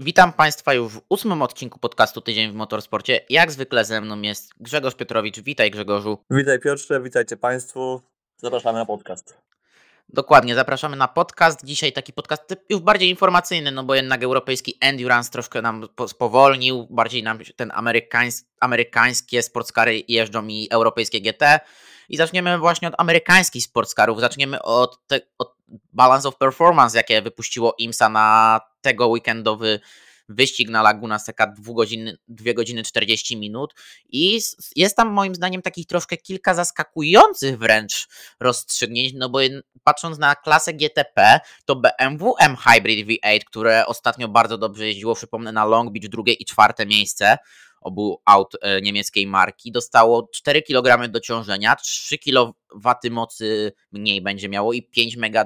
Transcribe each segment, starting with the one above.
Witam Państwa już w ósmym odcinku podcastu Tydzień w Motorsporcie. Jak zwykle ze mną jest Grzegorz Piotrowicz. Witaj Grzegorzu. Witaj Piotrze, witajcie Państwu. Zapraszamy na podcast. Dokładnie, zapraszamy na podcast. Dzisiaj taki podcast już bardziej informacyjny, no bo jednak europejski endurance troszkę nam spowolnił, bardziej nam ten amerykańs amerykańskie sportskary jeżdżą mi europejskie GT. I zaczniemy właśnie od amerykańskich sportskarów. Zaczniemy od, te, od Balance of Performance, jakie wypuściło IMSA na tego weekendowy wyścig na Laguna Seca 2 godziny, 2 godziny 40 minut. I jest tam moim zdaniem takich troszkę kilka zaskakujących wręcz rozstrzygnięć, no bo patrząc na klasę GTP, to BMW M Hybrid V8, które ostatnio bardzo dobrze jeździło, przypomnę na Long Beach drugie i czwarte miejsce, obu aut e, niemieckiej marki, dostało 4 kg dociążenia, 3 kW mocy mniej będzie miało i 5 MJ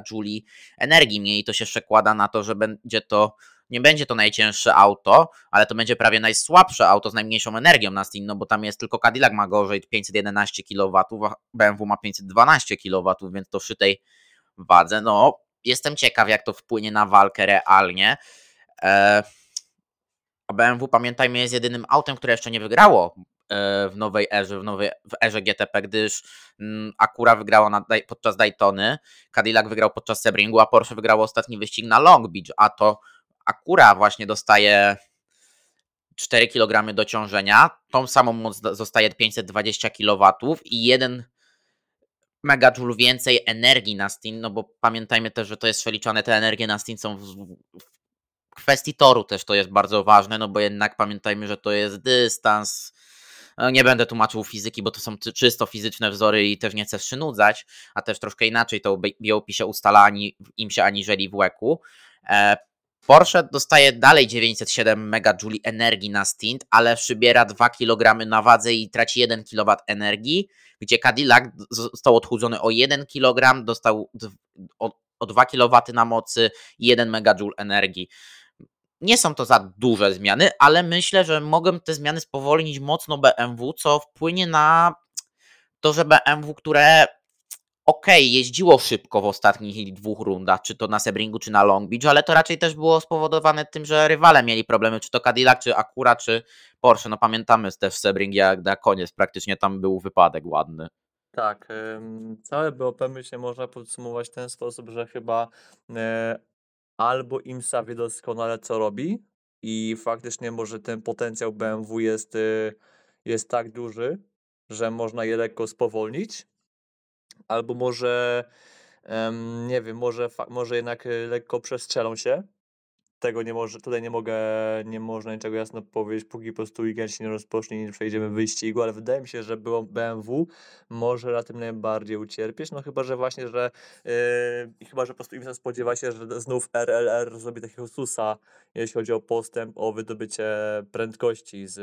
energii mniej. To się przekłada na to, że będzie to nie będzie to najcięższe auto, ale to będzie prawie najsłabsze auto z najmniejszą energią na Steam, no bo tam jest tylko Cadillac ma gorzej 511 kW, BMW ma 512 kW, więc to przy tej wadze, no jestem ciekaw jak to wpłynie na walkę realnie. Eee, a BMW, pamiętajmy, jest jedynym autem, które jeszcze nie wygrało e, w nowej erze, w, nowej, w erze GTP, gdyż mm, Acura wygrała na, podczas Daytony, Cadillac wygrał podczas Sebringu, a Porsche wygrało ostatni wyścig na Long Beach, a to Acura właśnie dostaje 4 kg dociążenia, tą samą moc zostaje 520 kW i 1 megajoule więcej energii na Steam, no bo pamiętajmy też, że to jest przeliczane, te energie na Steam są w, w kwestii toru też to jest bardzo ważne, no bo jednak pamiętajmy, że to jest dystans. No, nie będę tłumaczył fizyki, bo to są czysto fizyczne wzory i też nie chcę przynudzać, a też troszkę inaczej to BOP się ustala ani, im się aniżeli w łeku. E, Porsche dostaje dalej 907 MJ energii na stint, ale przybiera 2 kg na wadze i traci 1 kW energii, gdzie Cadillac został odchudzony o 1 kg, dostał o, o 2 kW na mocy i 1 MJ energii. Nie są to za duże zmiany, ale myślę, że mogą te zmiany spowolnić mocno BMW, co wpłynie na to, że BMW, które ok, jeździło szybko w ostatnich dwóch rundach, czy to na Sebringu, czy na Long Beach, ale to raczej też było spowodowane tym, że rywale mieli problemy, czy to Cadillac, czy Acura, czy Porsche. No pamiętamy też Sebring, jak na koniec praktycznie tam był wypadek ładny. Tak, całe BOP myślę można podsumować w ten sposób, że chyba e, albo IMSA wie doskonale co robi i faktycznie może ten potencjał BMW jest, y, jest tak duży, że można je lekko spowolnić, albo może nie wiem, może, może jednak y, lekko przestrzelą się tego nie może, tutaj nie mogę, nie można niczego jasno powiedzieć, póki po prostu weekend się nie rozpocznie, nie przejdziemy wyścigu, ale wydaje mi się, że BMW może na tym najbardziej ucierpieć, no chyba, że właśnie, że yy, chyba, że po prostu im spodziewa się, że znów RLR zrobi takiego susa, jeśli chodzi o postęp, o wydobycie prędkości z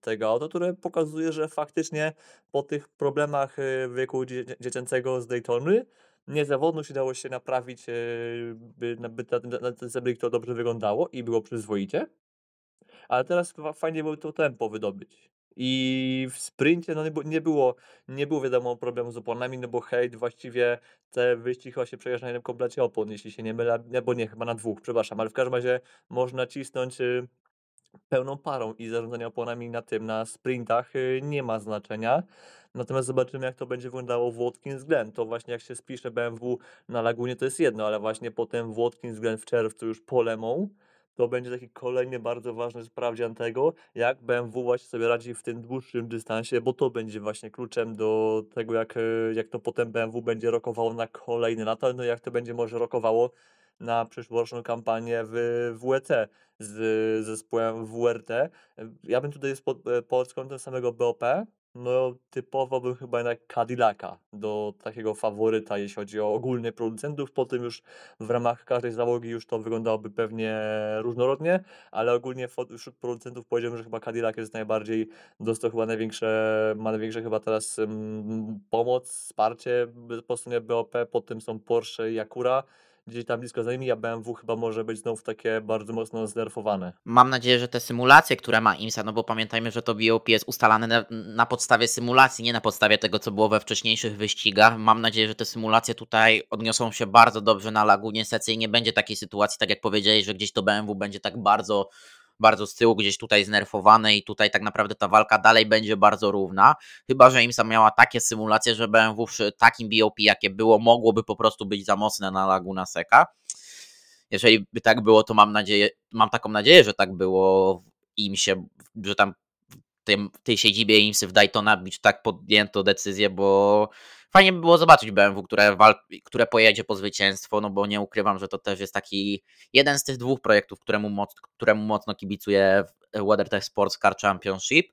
tego auta, które pokazuje, że faktycznie po tych problemach y, wieku dziecięcego z Daytony, niezawodność udało się naprawić, e, by, by na ten Zebrik to dobrze wyglądało i było przyzwoicie. Ale teraz fajnie było to tempo wydobyć. I w sprincie no nie, było, nie było wiadomo problemu z oponami, no bo hejt właściwie te wyścigi chyba się przejeżdża na jednym komplecie opon, jeśli się nie mylę, bo nie, chyba na dwóch, przepraszam, ale w każdym razie można cisnąć y, pełną parą i zarządzanie oponami na tym, na sprintach y, nie ma znaczenia. Natomiast zobaczymy, jak to będzie wyglądało w Watkins Glen. To właśnie jak się spisze BMW na Lagunie, to jest jedno, ale właśnie potem Watkins Glen w czerwcu już polemą, to będzie taki kolejny bardzo ważny sprawdzian tego, jak BMW właśnie sobie radzi w tym dłuższym dystansie, bo to będzie właśnie kluczem do tego, jak, jak to potem BMW będzie rokowało na kolejne lata, no jak to będzie może rokowało na przyszłoroczną kampanię w WEC z zespołem WRT. Ja bym tutaj pod, pod kątem samego BOP no, typowo bym chyba jednak Cadillaca do takiego faworyta, jeśli chodzi o ogólnych producentów. Potem już w ramach każdej załogi już to wyglądałoby pewnie różnorodnie, ale ogólnie wśród producentów powiedziałbym, że chyba Cadillac jest najbardziej, dostał chyba największe, ma największe chyba teraz um, pomoc, wsparcie po stronie BOP, potem są Porsche i Acura gdzieś tam blisko za nimi, a BMW chyba może być znów takie bardzo mocno znerfowane. Mam nadzieję, że te symulacje, które ma IMSA, no bo pamiętajmy, że to BOP jest ustalane na, na, podstawie symulacji, nie na podstawie tego, co było we wcześniejszych wyścigach. Mam nadzieję, że te symulacje tutaj odniosą się bardzo dobrze na lagunie secy i nie będzie takiej sytuacji, tak jak powiedzieli, że gdzieś to BMW będzie tak bardzo bardzo z tyłu, gdzieś tutaj znerfowane i tutaj tak naprawdę ta walka dalej będzie bardzo równa. Chyba, że IMSA miała takie symulacje, że BMW przy takim BOP, jakie było, mogłoby po prostu być za mocne na Laguna Seca. Jeżeli by tak było, to mam nadzieję, mam taką nadzieję, że tak było w IMSie, że tam tym, w tej siedzibie IMSy w Daytona Beach tak podjęto decyzję, bo fajnie by było zobaczyć BMW, które, które pojedzie po zwycięstwo, no bo nie ukrywam, że to też jest taki jeden z tych dwóch projektów, któremu, moc, któremu mocno kibicuję w WeatherTech Sports Car Championship.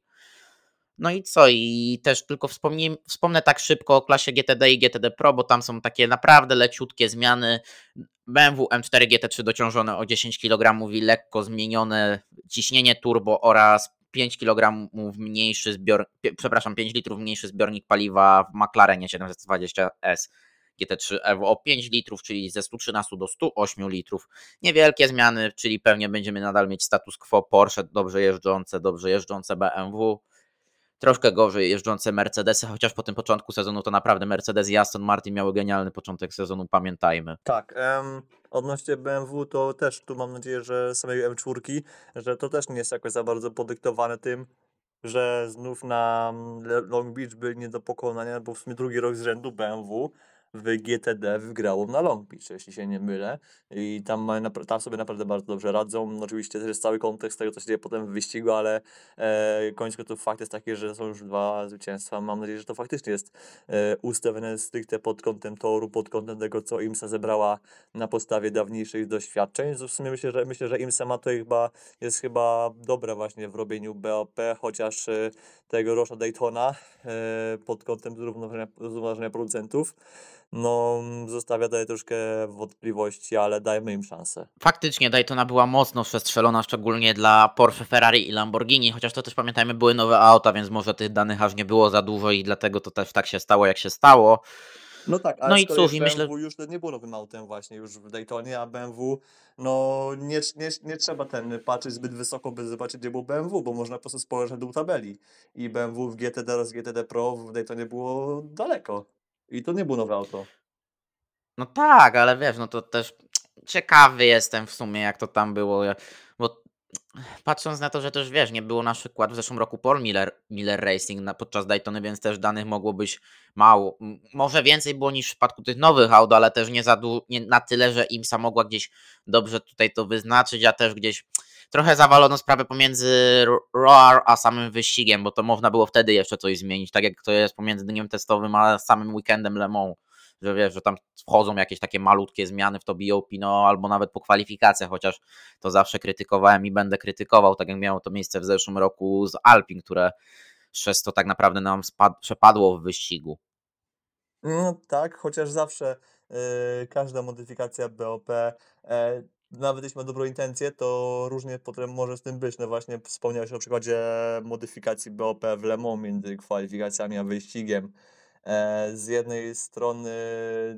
No i co? I też tylko wspomnę, wspomnę tak szybko o klasie GTD i GTD Pro, bo tam są takie naprawdę leciutkie zmiany. BMW M4 GT3 dociążone o 10 kg i lekko zmienione ciśnienie turbo oraz 5 kg mniejszy zbior, przepraszam, 5 litrów mniejszy zbiornik paliwa w McLarenie 720S GT3 Evo o 5 litrów, czyli ze 113 do 108 litrów. Niewielkie zmiany, czyli pewnie będziemy nadal mieć status quo Porsche, dobrze jeżdżące, dobrze jeżdżące BMW troszkę gorzej jeżdżące Mercedesy, chociaż po tym początku sezonu to naprawdę Mercedes i Aston Martin miały genialny początek sezonu, pamiętajmy. Tak, odnośnie BMW to też tu mam nadzieję, że samej M4, że to też nie jest jakoś za bardzo podyktowane tym, że znów na Long Beach byli nie do pokonania, bo w sumie drugi rok z rzędu BMW w GTD wygrało na Long Beach, jeśli się nie mylę. I tam, tam sobie naprawdę bardzo dobrze radzą. Oczywiście to jest cały kontekst tego, co się dzieje potem w wyścigu, ale e, koniec końców fakt jest taki, że są już dwa zwycięstwa. Mam nadzieję, że to faktycznie jest e, ustawione stricte pod kątem toru, pod kątem tego, co IMSA zebrała na podstawie dawniejszych doświadczeń. W sumie myślę, że myślę, że IMSA ma to chyba, jest chyba dobre właśnie w robieniu BOP, chociaż e, tego Rosza Daytona e, pod kątem zrównoważenia, zrównoważenia producentów no zostawia tutaj troszkę wątpliwości, ale dajmy im szansę. Faktycznie Daytona była mocno przestrzelona, szczególnie dla Porsche, Ferrari i Lamborghini, chociaż to też pamiętajmy były nowe auta, więc może tych danych aż nie było za dużo i dlatego to też tak się stało, jak się stało. No tak, ale no i cóż, i myślę... już nie było nowym autem właśnie już w Daytonie, a BMW, no nie, nie, nie trzeba ten patrzeć zbyt wysoko, by zobaczyć, gdzie był BMW, bo można po prostu spojrzeć na dół tabeli. I BMW w GTD oraz GTD Pro w Daytonie było daleko. I to nie było nowe auto. No tak, ale wiesz, no to też ciekawy jestem w sumie, jak to tam było, bo patrząc na to, że też wiesz, nie było na przykład w zeszłym roku Paul Miller, Miller Racing na, podczas Daytony, więc też danych mogło być mało. Może więcej było niż w przypadku tych nowych aut, ale też nie, za nie na tyle, że IMSA mogła gdzieś dobrze tutaj to wyznaczyć, a też gdzieś trochę zawalono sprawę pomiędzy ROAR a samym wyścigiem, bo to można było wtedy jeszcze coś zmienić, tak jak to jest pomiędzy dniem testowym a samym weekendem Le Mans, że wiesz, że tam wchodzą jakieś takie malutkie zmiany w to BOP, no albo nawet po kwalifikacjach, chociaż to zawsze krytykowałem i będę krytykował, tak jak miało to miejsce w zeszłym roku z Alpin, które przez to tak naprawdę nam przepadło w wyścigu. No tak, chociaż zawsze yy, każda modyfikacja BOP yy, nawet jeśli ma dobrą intencję, to różnie potem może z tym być. No właśnie wspomniałeś o przykładzie modyfikacji BOP w Le Mans między kwalifikacjami a wyścigiem. E, z jednej strony,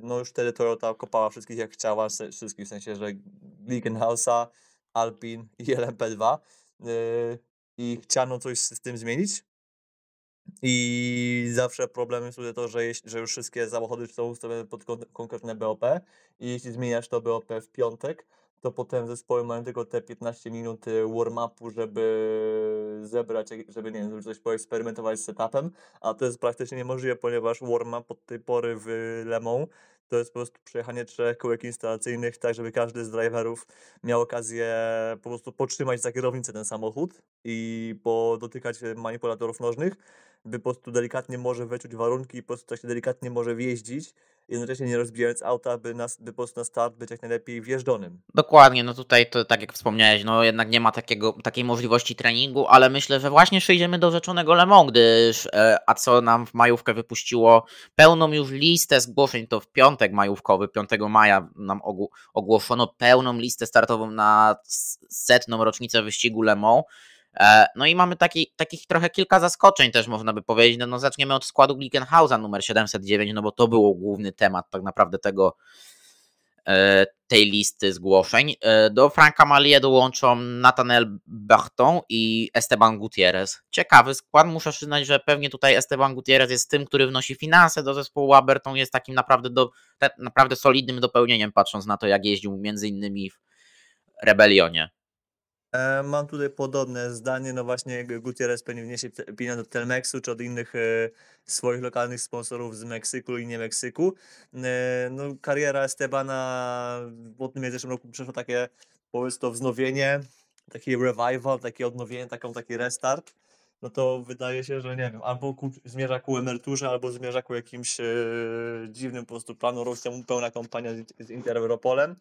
no już wtedy Toyota kopała wszystkich jak chciała, wszystkich w sensie, że Glickenhausa, Alpin i LMP2 e, i chciano coś z tym zmienić. I zawsze problemem jest tutaj to, że, jeśli, że już wszystkie samochody są ustawione pod konkretne BOP i jeśli zmieniasz to BOP w piątek, to potem zespoły mają tylko te 15 minut y, warm-upu, żeby zebrać, żeby nie wiem, coś poeksperymentować z setupem, a to jest praktycznie niemożliwe, ponieważ warm-up od tej pory w Le Mans to jest po prostu przejechanie trzech kółek instalacyjnych, tak żeby każdy z driverów miał okazję po prostu potrzymać za kierownicę ten samochód i podotykać manipulatorów nożnych, by po prostu delikatnie może wyczuć warunki i po prostu tak się delikatnie może wjeździć jednocześnie nie rozbijając auta, by, nas, by po prostu na start być jak najlepiej wjeżdżonym. Dokładnie, no tutaj to tak jak wspomniałeś, no jednak nie ma takiego, takiej możliwości treningu, ale myślę, że właśnie przejdziemy do rzeczonego Le Mans, gdyż e, a co nam w majówkę wypuściło pełną już listę zgłoszeń, to w piątek majówkowy, 5 maja nam ogłoszono pełną listę startową na setną rocznicę wyścigu Le Mans. E, no i mamy taki, takich trochę kilka zaskoczeń też można by powiedzieć. No, no zaczniemy od składu Glickenhausa numer 709, no bo to był główny temat tak naprawdę tego, e, tej listy zgłoszeń. E, do Franka Malie dołączą Nathaniel Berton i Esteban Gutierrez. Ciekawy skład, muszę przyznać, że pewnie tutaj Esteban Gutierrez jest tym, który wnosi finanse do zespołu, a Berton jest takim naprawdę, do, te, naprawdę solidnym dopełnieniem, patrząc na to, jak jeździł między innymi w Rebelionie. E, mam tutaj podobne zdanie, no właśnie Gutierrez pewnie wniesie pieniądze od Telmexu czy od innych e, swoich lokalnych sponsorów z Meksyku i nie Meksyku. E, no kariera Estebana w tym zeszłym roku przeszło takie, powiedz to wznowienie, taki revival, takie odnowienie, taką, taki restart. No to wydaje się, że nie wiem, albo ku, zmierza ku emeryturze, albo zmierza ku jakimś e, dziwnym po prostu planu. Rosja mu pełna kampania z, z Inter Europolem.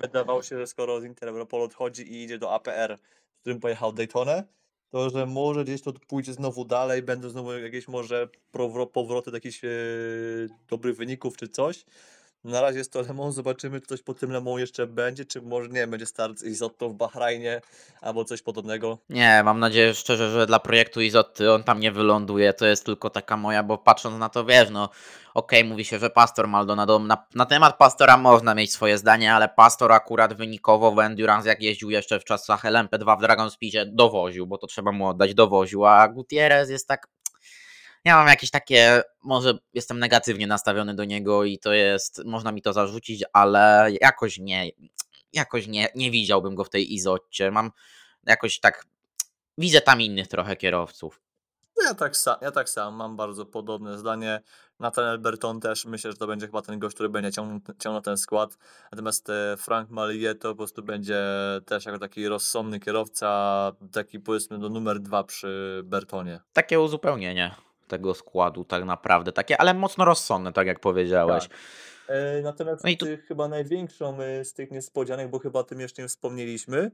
Wydawało się, że skoro z Inter Europol odchodzi i idzie do APR, z którym pojechał Daytonę, to że może gdzieś to pójdzie znowu dalej, będą znowu jakieś może powro- powroty do jakichś e, dobrych wyników czy coś. Na razie jest to Le Mans, zobaczymy, czy coś po tym Le Mans jeszcze będzie, czy może nie, będzie start z Izotto w Bahrajnie albo coś podobnego. Nie, mam nadzieję szczerze, że dla projektu Izotty on tam nie wyląduje. To jest tylko taka moja, bo patrząc na to, wiesz, no okej, mówi się, że Pastor Maldonado, na, na temat Pastora można mieć swoje zdanie, ale Pastor akurat wynikowo w Endurance, jak jeździł jeszcze w czasach LMP2 w Dragon Speedzie, dowoził, bo to trzeba mu oddać, dowoził, a Gutierrez jest tak... Ja mam jakieś takie, może jestem negatywnie nastawiony do niego i to jest, można mi to zarzucić, ale jakoś nie, jakoś nie, nie widziałbym go w tej Izotcie. Mam jakoś tak, widzę tam innych trochę kierowców. No ja tak, sam, ja tak sam mam bardzo podobne zdanie. Nathaniel Berton też myślę, że to będzie chyba ten gość, który będzie ciągnął, ciągnął ten skład. Natomiast e, Frank Malie to po prostu będzie też jako taki rozsądny kierowca, taki powiedzmy do numer dwa przy Bertonie. Takie uzupełnienie tego składu tak naprawdę, takie, ale mocno rozsądne, tak jak powiedziałeś. Tak. E, natomiast No i tu- chyba największą e, z tych niespodzianek, bo chyba o tym jeszcze nie wspomnieliśmy,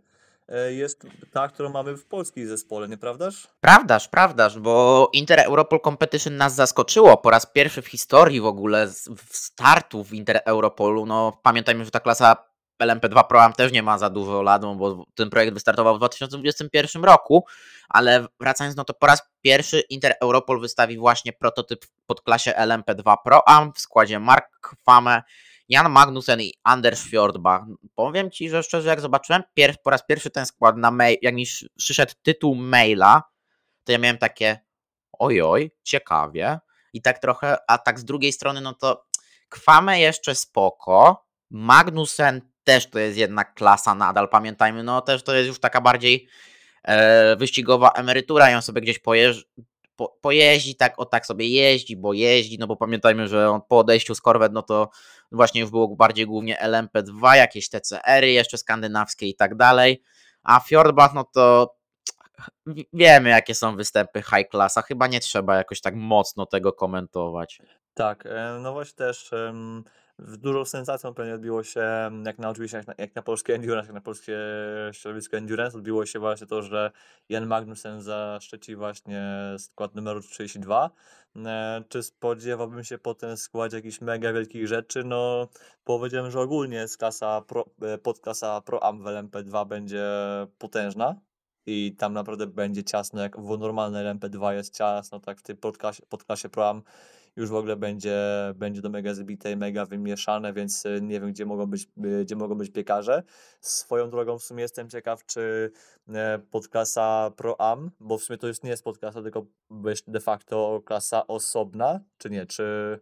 e, jest ta, którą mamy w polskiej zespole, nieprawdaż? Prawdaż, prawdaż, bo Inter Europol Competition nas zaskoczyło po raz pierwszy w historii w ogóle w startu w Inter Europolu. No, pamiętajmy, że ta klasa LMP2 Pro Am też nie ma za dużo lat, bo ten projekt wystartował w 2021 roku, ale wracając, no to po raz pierwszy Inter Europol wystawi właśnie prototyp w podklasie LMP2 Pro Am w składzie Mark Fame, Jan Magnussen i Anders Fjordbach. Powiem Ci, że szczerze, jak zobaczyłem pier- po raz pierwszy ten skład na mail, jak mi sz- przyszedł tytuł maila, to ja miałem takie ojoj, ciekawie. I tak trochę, a tak z drugiej strony, no to Kwame jeszcze spoko, Magnussen też to jest jednak klasa nadal, pamiętajmy, no też to jest już taka bardziej e, wyścigowa emerytura on sobie gdzieś pojeżdż, po, pojeździ, tak o tak sobie jeździ, bo jeździ, no bo pamiętajmy, że on po odejściu z Corvette, no to właśnie już było bardziej głównie LMP2, jakieś TCR-y jeszcze skandynawskie i tak dalej, a Fjordbach, no to wiemy jakie są występy high classa, chyba nie trzeba jakoś tak mocno tego komentować. Tak, e, no właśnie też z dużą sensacją pewnie odbiło się, em, jak na oczywiście jak na, jak na polskie endurance, jak na polskie środowisko endurance, odbiło się właśnie to, że Jan Magnussen zaszczyci właśnie skład numeru 32. E, Czy spodziewałbym się po tym składzie jakichś mega wielkich rzeczy? No powiedziałem, że ogólnie klasa pro, e, podklasa Pro Am w LMP2 będzie potężna. I tam naprawdę będzie ciasno, jak w normalnej LMP2 jest ciasno, tak w tej podklasie, podklasie Pro Am już w ogóle będzie, będzie do mega zbite i mega wymieszane, więc y, nie wiem, gdzie mogą być, y, gdzie mogą być piekarze. Swoją drogą w sumie jestem ciekaw, czy e, podklasa Pro Am, bo w sumie to już nie jest podklasa, tylko de facto klasa osobna, czy nie, czy...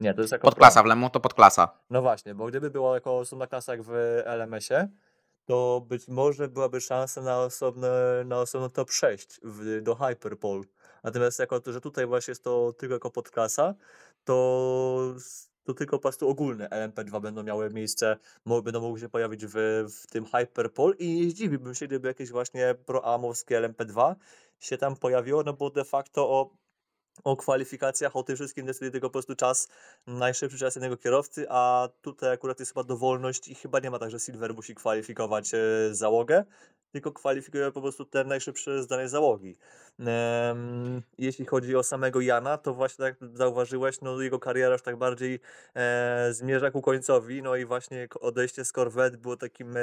Nie, to jest jako Pro. Podklasa w Lemu to podklasa. No właśnie, bo gdyby była jako osobna klasa jak w LMS-ie, to być może byłaby szansa na osobne, na osobno top 6 w, do Hyperpole. Natomiast jako to, że tutaj właśnie jest to tylko jako podklasa, to, to tylko po prostu ogólne LMP2 będą miały miejsce, będą mogły się pojawić w, w tym Hyperpole i nie zdziwiłbym się, gdyby jakieś właśnie proamowskie LMP2 się tam pojawiło, no bo de facto o o kwalifikacjach, o tym wszystkim decyduje tylko po prostu czas, najszybszy czas jednego kierowcy, a tutaj akurat jest chyba dowolność i chyba nie ma tak, że Silver musi kwalifikować e, załogę, tylko kwalifikuje po prostu ten najszybszy z danej załogi. Jeśli chodzi o samego Jana, to właśnie tak zauważyłeś, no jego kariera już tak bardziej e, zmierza ku końcowi, no i właśnie odejście z Corvette było takim e,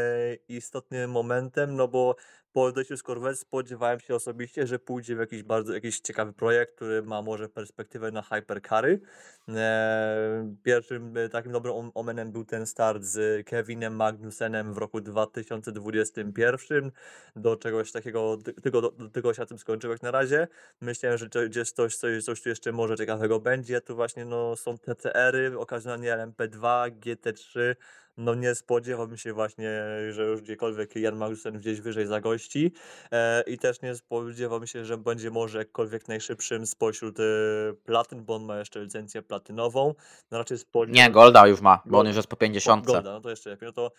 istotnym momentem, no bo po odejściu z Corvette spodziewałem się osobiście, że pójdzie w jakiś bardzo jakiś ciekawy projekt, który ma może perspektywę na hypercary. Eee, pierwszym e, takim dobrym om- omenem był ten start z Kevinem Magnusenem w roku 2021. Do czegoś takiego, ty- tylko do, do tego tym skończyło jak na razie. Myślałem, że gdzieś coś, coś, coś tu jeszcze może ciekawego będzie. Tu właśnie no, są TCR-y, okazjonalnie LMP2, GT3. No nie spodziewałbym się właśnie, że już gdziekolwiek Jan Magnussen gdzieś wyżej zagości e, i też nie spodziewałbym się, że będzie może jakkolwiek najszybszym spośród e, platyn, bo on ma jeszcze licencję platynową. No raczej spodziewam Nie, Golda już ma, bo on już jest po o, 50. Golda, no to jeszcze lepiej. No to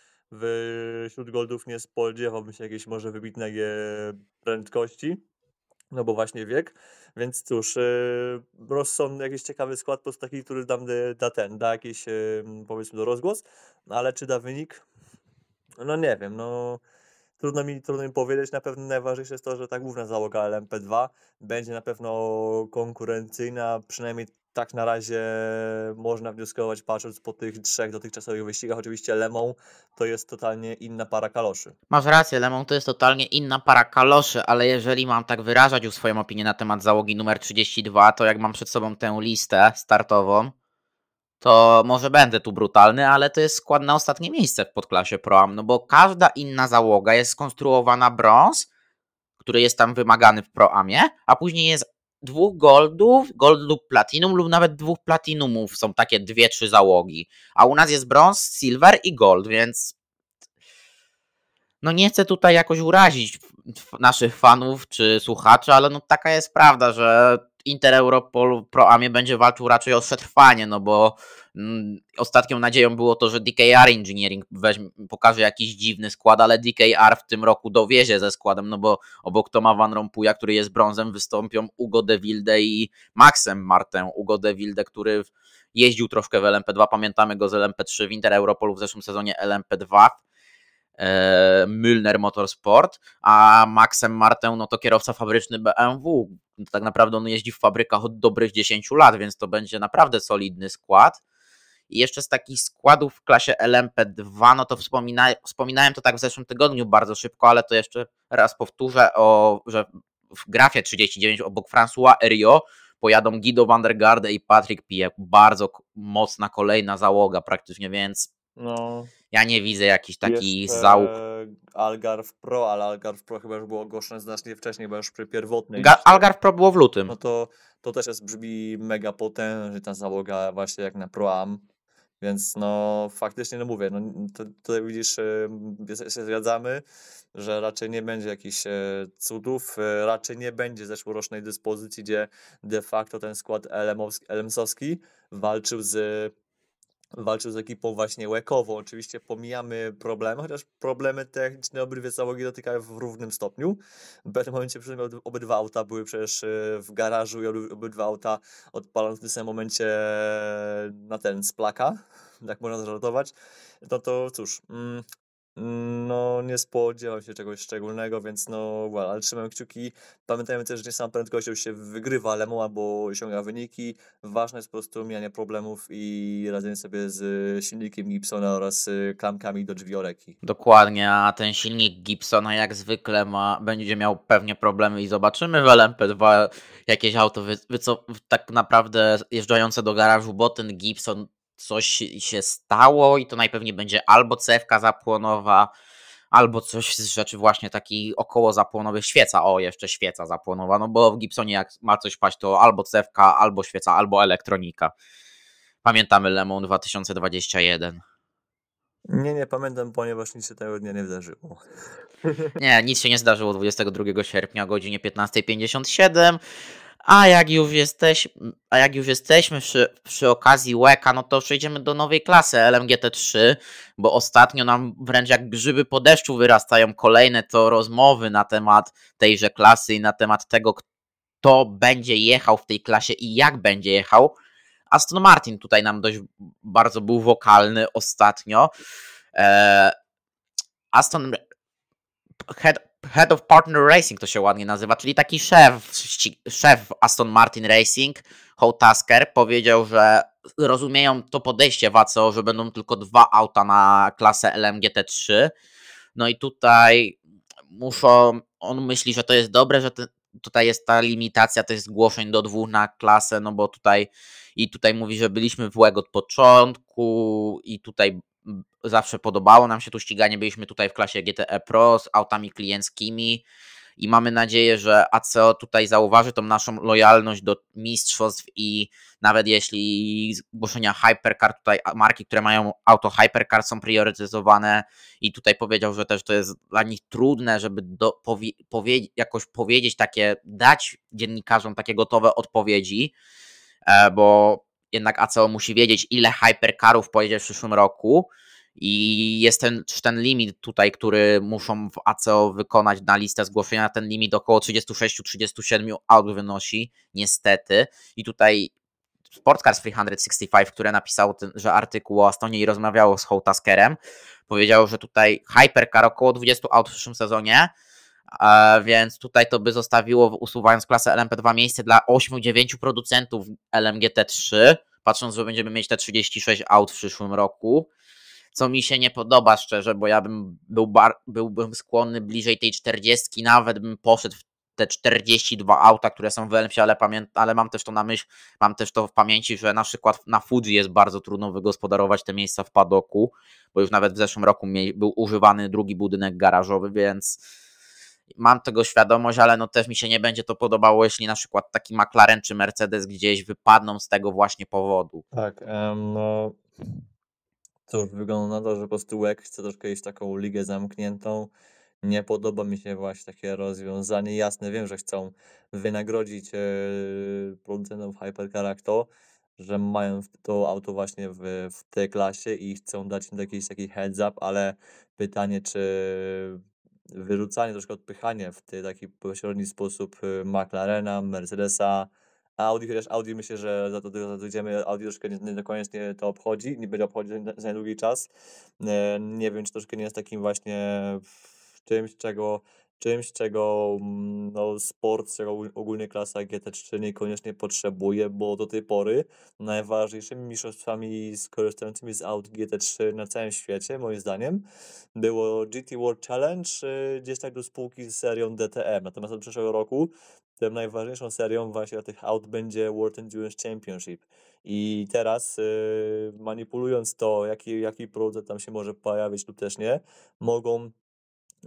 wśród Goldów nie spodziewałbym się jakiejś może wybitnej e, prędkości, no bo właśnie wiek. Więc cóż, yy, Rosson jakiś ciekawy skład, po prostu taki, który dam, e, da ten, da jakiś e, powiedzmy do rozgłos, no ale czy da wynik? No nie wiem, no trudno mi, trudno mi powiedzieć. Na pewno najważniejsze jest to, że ta główna załoga LMP2 będzie na pewno konkurencyjna, przynajmniej tak na razie można wnioskować, patrząc po tych trzech dotychczasowych wyścigach. Oczywiście Lemą to jest totalnie inna para kaloszy. Masz rację, Lemon to jest totalnie inna para kaloszy, ale jeżeli mam tak wyrażać już swoją opinię na temat załogi numer 32, to jak mam przed sobą tę listę startową, to może będę tu brutalny, ale to jest skład na ostatnie miejsce w podklasie Pro Am, no bo każda inna załoga jest skonstruowana brąz, który jest tam wymagany w Pro Amie, a później jest dwóch goldów, gold lub platinum lub nawet dwóch platinumów, są takie dwie, trzy załogi, a u nas jest brąz, silver i gold, więc no nie chcę tutaj jakoś urazić naszych fanów czy słuchaczy, ale no taka jest prawda, że Inter Europol Pro Amie będzie walczył raczej o przetrwanie, no bo ostatnią nadzieją było to, że DKR Engineering pokaże jakiś dziwny skład, ale DKR w tym roku dowiezie ze składem, no bo obok Toma Van Rompuya, który jest brązem, wystąpią Ugo de Wilde i Maxem Martę. Ugo de Wilde, który jeździł troszkę w LMP2, pamiętamy go z LMP3 w Inter Europolu w zeszłym sezonie LMP2 e, Müllner Motorsport, a Maxem Martę no to kierowca fabryczny BMW. Tak naprawdę on jeździ w fabrykach od dobrych 10 lat, więc to będzie naprawdę solidny skład. I jeszcze z takich składów w klasie LMP2, no to wspomina, wspominałem to tak w zeszłym tygodniu bardzo szybko, ale to jeszcze raz powtórzę, o, że w grafie 39 obok François Erio pojadą Guido van der Garde i Patrick Pijek. Bardzo mocna kolejna załoga praktycznie, więc No, ja nie widzę jakichś takich jeszcze załóg. Algarve Pro, ale Algarve Pro chyba już było ogłoszone znacznie wcześniej, bo już przy pierwotnej Ga-. Algarve Pro było w lutym. No to, to też jest, brzmi mega potężnie ta załoga właśnie jak na Pro Am. Więc no faktycznie no mówię, no to, tutaj widzisz, się zgadzamy, że raczej nie będzie jakichś e, cudów, e, raczej nie będzie zeszłorocznej dyspozycji, gdzie de facto ten skład LM-owski- LM-sowski walczył z walczył z ekipą właśnie łekową. Oczywiście pomijamy problemy, chociaż problemy techniczne obydwie załogi dotykają w równym stopniu. W pewnym momencie obydwa auta były przecież e, w garażu i oby- obydwa auta odpalone w tym samym momencie e, na ten z plaka, tak można zażartować. No to cóż, mm, no nie spodziewam się czegoś szczególnego, więc no well, ale trzymam kciuki. Pamiętajmy też, że nie samą prędkością się wygrywa Lemą albo osiąga wyniki. Ważne jest po prostu mijanie problemów i radzenie sobie z silnikiem Gibsona oraz y, klamkami do drzwi Oreki. Dokładnie, a ten silnik Gibsona jak zwykle ma, będzie miał pewnie problemy i zobaczymy w LMP2 jakieś auto, wy, wy, co, tak naprawdę jeżdżające do garażu, bo ten Gibson coś się stało i to najpewniej będzie albo cewka zapłonowa, albo coś z rzeczy właśnie taki około zapłonowych, świeca, o jeszcze świeca zapłonowa, no bo w Gibsonie jak ma coś paść to albo cewka, albo świeca, albo elektronika. Pamiętamy Lemon 2021. Nie, nie pamiętam, ponieważ nic się tego dnia nie wydarzyło. Nie, nic się nie zdarzyło 22 sierpnia o godzinie 15.57. A jak już, jesteś, a jak już jesteśmy przy, przy okazji łeka, no to przejdziemy do nowej klasy LMGT3, bo ostatnio nam wręcz jak grzyby po deszczu wyrastają kolejne to rozmowy na temat tejże klasy i na temat tego, kto będzie jechał w tej klasie i jak będzie jechał. Aston Martin tutaj nam dość bardzo był wokalny ostatnio. Eee, Aston head, head of Partner Racing to się ładnie nazywa, czyli taki szef, szef Aston Martin Racing, Holt Tasker, powiedział, że rozumieją to podejście WACO, że będą tylko dwa auta na klasę LMGT3. No i tutaj muszą, on myśli, że to jest dobre, że te, tutaj jest ta limitacja tych zgłoszeń do dwóch na klasę, no bo tutaj i tutaj mówi, że byliśmy w łeg od początku i tutaj zawsze podobało nam się tu ściganie, byliśmy tutaj w klasie GTE Pro z autami klienckimi i mamy nadzieję, że ACO tutaj zauważy tą naszą lojalność do mistrzostw i nawet jeśli zgłoszenia Hypercar, tutaj marki, które mają auto Hypercar są priorytetyzowane i tutaj powiedział, że też to jest dla nich trudne, żeby do, powie, powie, jakoś powiedzieć takie, dać dziennikarzom takie gotowe odpowiedzi, e, bo jednak ACO musi wiedzieć, ile Hypercarów pojedzie w przyszłym roku, i jest ten, ten limit tutaj, który muszą w ACO wykonać na listę zgłoszenia. Ten limit około 36-37 aut wynosi, niestety. I tutaj Sportcars 365, które napisał ten, że artykuł o Astonie i rozmawiało z Hołtaskerem, powiedział, że tutaj Hypercar około 20 aut w przyszłym sezonie, więc tutaj to by zostawiło, usuwając klasę LMP2, miejsce dla 8-9 producentów LMGT3, patrząc, że będziemy mieć te 36 aut w przyszłym roku co mi się nie podoba szczerze, bo ja bym był bar, byłbym skłonny bliżej tej 40, nawet bym poszedł w te 42 auta, które są w Elmsie, ale, ale mam też to na myśl, mam też to w pamięci, że na przykład na Fuji jest bardzo trudno wygospodarować te miejsca w padoku, bo już nawet w zeszłym roku był używany drugi budynek garażowy, więc mam tego świadomość, ale no też mi się nie będzie to podobało, jeśli na przykład taki McLaren czy Mercedes gdzieś wypadną z tego właśnie powodu. Tak, um, no już wygląda na to, że po prostu łek chce troszkę iść taką ligę zamkniętą. Nie podoba mi się właśnie takie rozwiązanie. Jasne, wiem, że chcą wynagrodzić yy, producentów Hypercarach to, że mają to auto właśnie w, w tej klasie i chcą dać im jakiś taki heads up, ale pytanie, czy wyrzucanie, troszkę odpychanie w taki pośredni sposób y, McLarena, Mercedesa, Audi, chociaż Audi myślę, że za to dojdziemy, Audi troszkę nie, nie niekoniecznie to obchodzi, nie będzie obchodzić za długi czas. E, nie wiem, czy troszkę nie jest takim właśnie czymś, czego czymś, czego mm, no, sport, czego ogólnie klasa GT3 niekoniecznie potrzebuje, bo do tej pory najważniejszymi mistrzostwami skorzystającymi z aut GT3 na całym świecie, moim zdaniem, było GT World Challenge, y, gdzieś tak do spółki z serią DTM. Natomiast od przyszłego roku tym najważniejszą serią właśnie tych aut będzie World Endurance Championship. I teraz yy, manipulując to, jaki, jaki producent tam się może pojawić lub też nie, mogą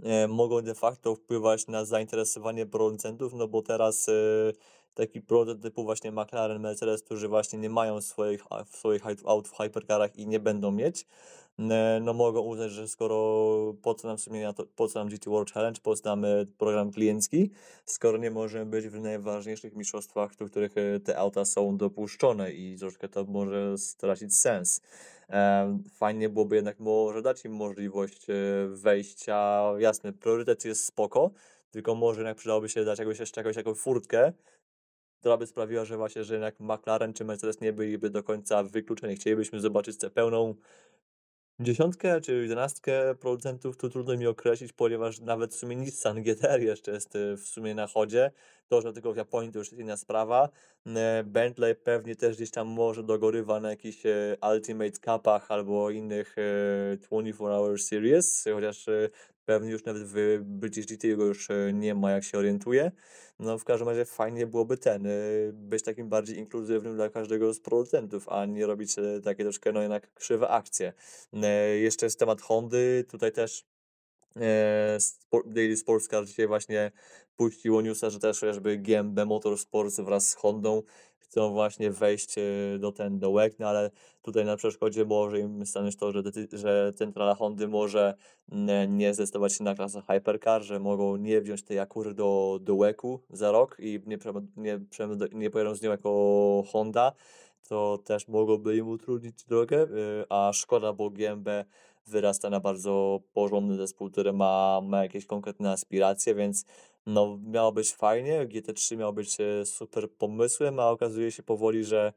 e, mogą de facto wpływać na zainteresowanie producentów, no bo teraz e, taki producent typu właśnie McLaren, Mercedes, którzy właśnie nie mają swoich, swoich aut w hypercarach i nie będą mieć, no mogą uznać, że skoro po co nam w sumie po co nam GT World Challenge, po co nam e, program kliencki, skoro nie możemy być w najważniejszych mistrzostwach, do których e, te auta są dopuszczone i troszkę to może stracić sens. Fajnie byłoby jednak może dać im możliwość e, wejścia, jasne, priorytet jest spoko, tylko może jednak przydałoby się dać jakąś jeszcze jakąś, jakąś furtkę, która by sprawiła, że właśnie, że jednak McLaren czy Mercedes nie byliby do końca wykluczeni. Chcielibyśmy zobaczyć tę pełną dziesiątkę czy jedenastkę producentów, to trudno mi określić, ponieważ nawet w sumie Nissan GTR jeszcze jest y, w sumie na chodzie. To, że tylko w Japonii to już jest inna sprawa. Bentley pewnie też gdzieś tam może dogorywa na jakichś e, Ultimate Cupach albo innych 24 e, Hour Series, chociaż e, pewnie już nawet w British GT go już nie ma, jak się orientuje. No w każdym razie fajnie byłoby ten, być takim bardziej inkluzywnym dla każdego z producentów, a nie robić takie troszkę no jednak krzywe akcje. Jeszcze jest temat Hondy, tutaj też Daily Sports Car dzisiaj właśnie puściło newsa, że też chociażby GMB Motorsports wraz z Hondą chcą właśnie wejść e, do ten do WEG, no ale tutaj na przeszkodzie może im stanąć to, że, że centrala Hondy może nie zdecydować się na klasę Hypercar, że mogą nie wziąć tej Akury do, do WEG-u za rok i nie, nie, nie pojadą z nią jako Honda, to też mogłoby im utrudnić drogę, e, a szkoda, bo GMB wyrasta na bardzo porządny zespół, który ma, ma jakieś konkretne aspiracje, więc no miało być fajnie, GT3 miało być e, super pomysłem, a okazuje się powoli, że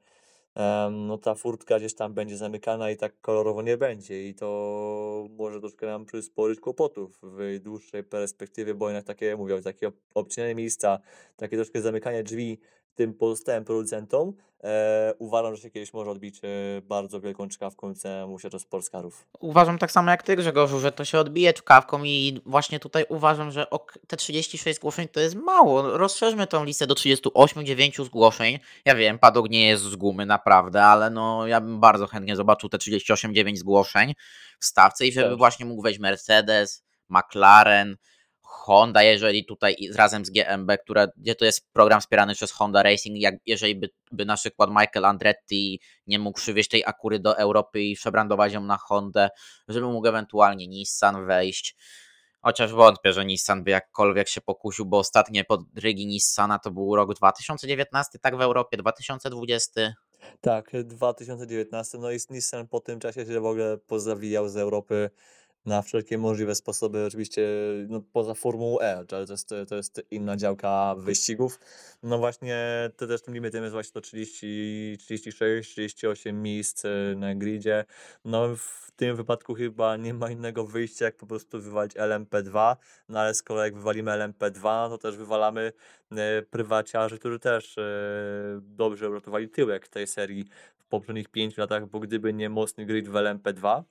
no ta furtka gdzieś tam będzie zamykana i tak kolorowo nie będzie. I to może troszkę nam przysporzyć kłopotów w dłuższej perspektywie, bo jednak takie, mówię, takie obcinanie miejsca, takie troszkę zamykanie drzwi tym pozostałym producentom, e, uważam, że się kiedyś może odbić e, bardzo wielką czkawką cenę to sportskarów. Uważam tak samo jak ty, Grzegorzu, że to się odbije czkawką i właśnie tutaj uważam, że ok, te 36 zgłoszeń to jest mało. Rozszerzmy tą listę do 38-9 zgłoszeń. Ja wiem, padok nie jest z gumy, naprawdę, ale no ja bym bardzo chętnie zobaczył te 38-9 zgłoszeń w stawce i żeby Też. właśnie mógł wejść Mercedes, McLaren, Honda, jeżeli tutaj razem z GMB, która, gdzie to jest program wspierany przez Honda Racing, jak, jeżeli by, by na przykład Michael Andretti nie mógł przywieźć tej Akury do Europy i przebrandować ją na Hondę, żeby mógł ewentualnie Nissan wejść. Chociaż wątpię, że Nissan by jakkolwiek się pokusił, bo ostatnie podrygi Nissana to był rok 2019, tak w Europie, 2020. Tak, 2019. No i Nissan po tym czasie się w ogóle pozawijał z Europy na wszelkie możliwe sposoby, oczywiście no, poza Formułą E, ale to jest, to jest inna działka wyścigów. No właśnie, to też tym limitem jest właśnie to 30, 36, 38 miejsc e, na gridzie. No w tym wypadku chyba nie ma innego wyjścia, jak po prostu wywalić LMP2, no ale skoro jak wywalimy LMP2, no to też wywalamy e, prywaciarzy, którzy też e, dobrze uratowali tyłek tej serii w poprzednich 5 latach, bo gdyby nie mocny grid w LMP2,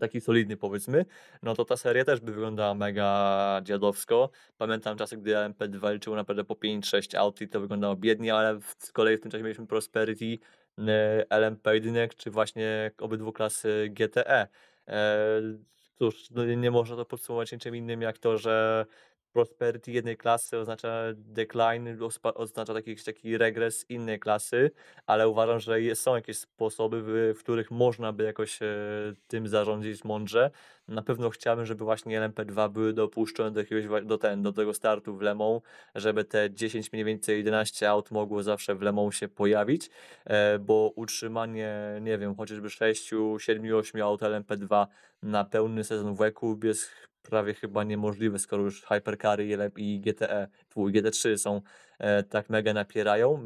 taki solidny powiedzmy, no to ta seria też by wyglądała mega dziadowsko. Pamiętam czasy, gdy LMP2 liczyło naprawdę po 5-6 aut i to wyglądało biednie, ale z kolei w tym czasie mieliśmy Prosperity, LMP1 czy właśnie obydwu klasy GTE. E, cóż, no nie można to podsumować niczym innym jak to, że prosperity jednej klasy oznacza decline, oznacza taki, taki regres innej klasy, ale uważam, że są jakieś sposoby, w, których można by jakoś e, tym zarządzić mądrze. Na pewno chciałbym, żeby właśnie LMP2 były dopuszczone do jakiegoś do, ten, do tego startu w Lemą, żeby te 10 mniej więcej 11 aut mogło zawsze w Lemą się pojawić, e, bo utrzymanie, nie wiem, chociażby 6, 7, 8 aut LMP2 na pełny sezon w jest prawie chyba niemożliwe, skoro już Hypercary i GTE, i GT3 są e, tak mega napierają.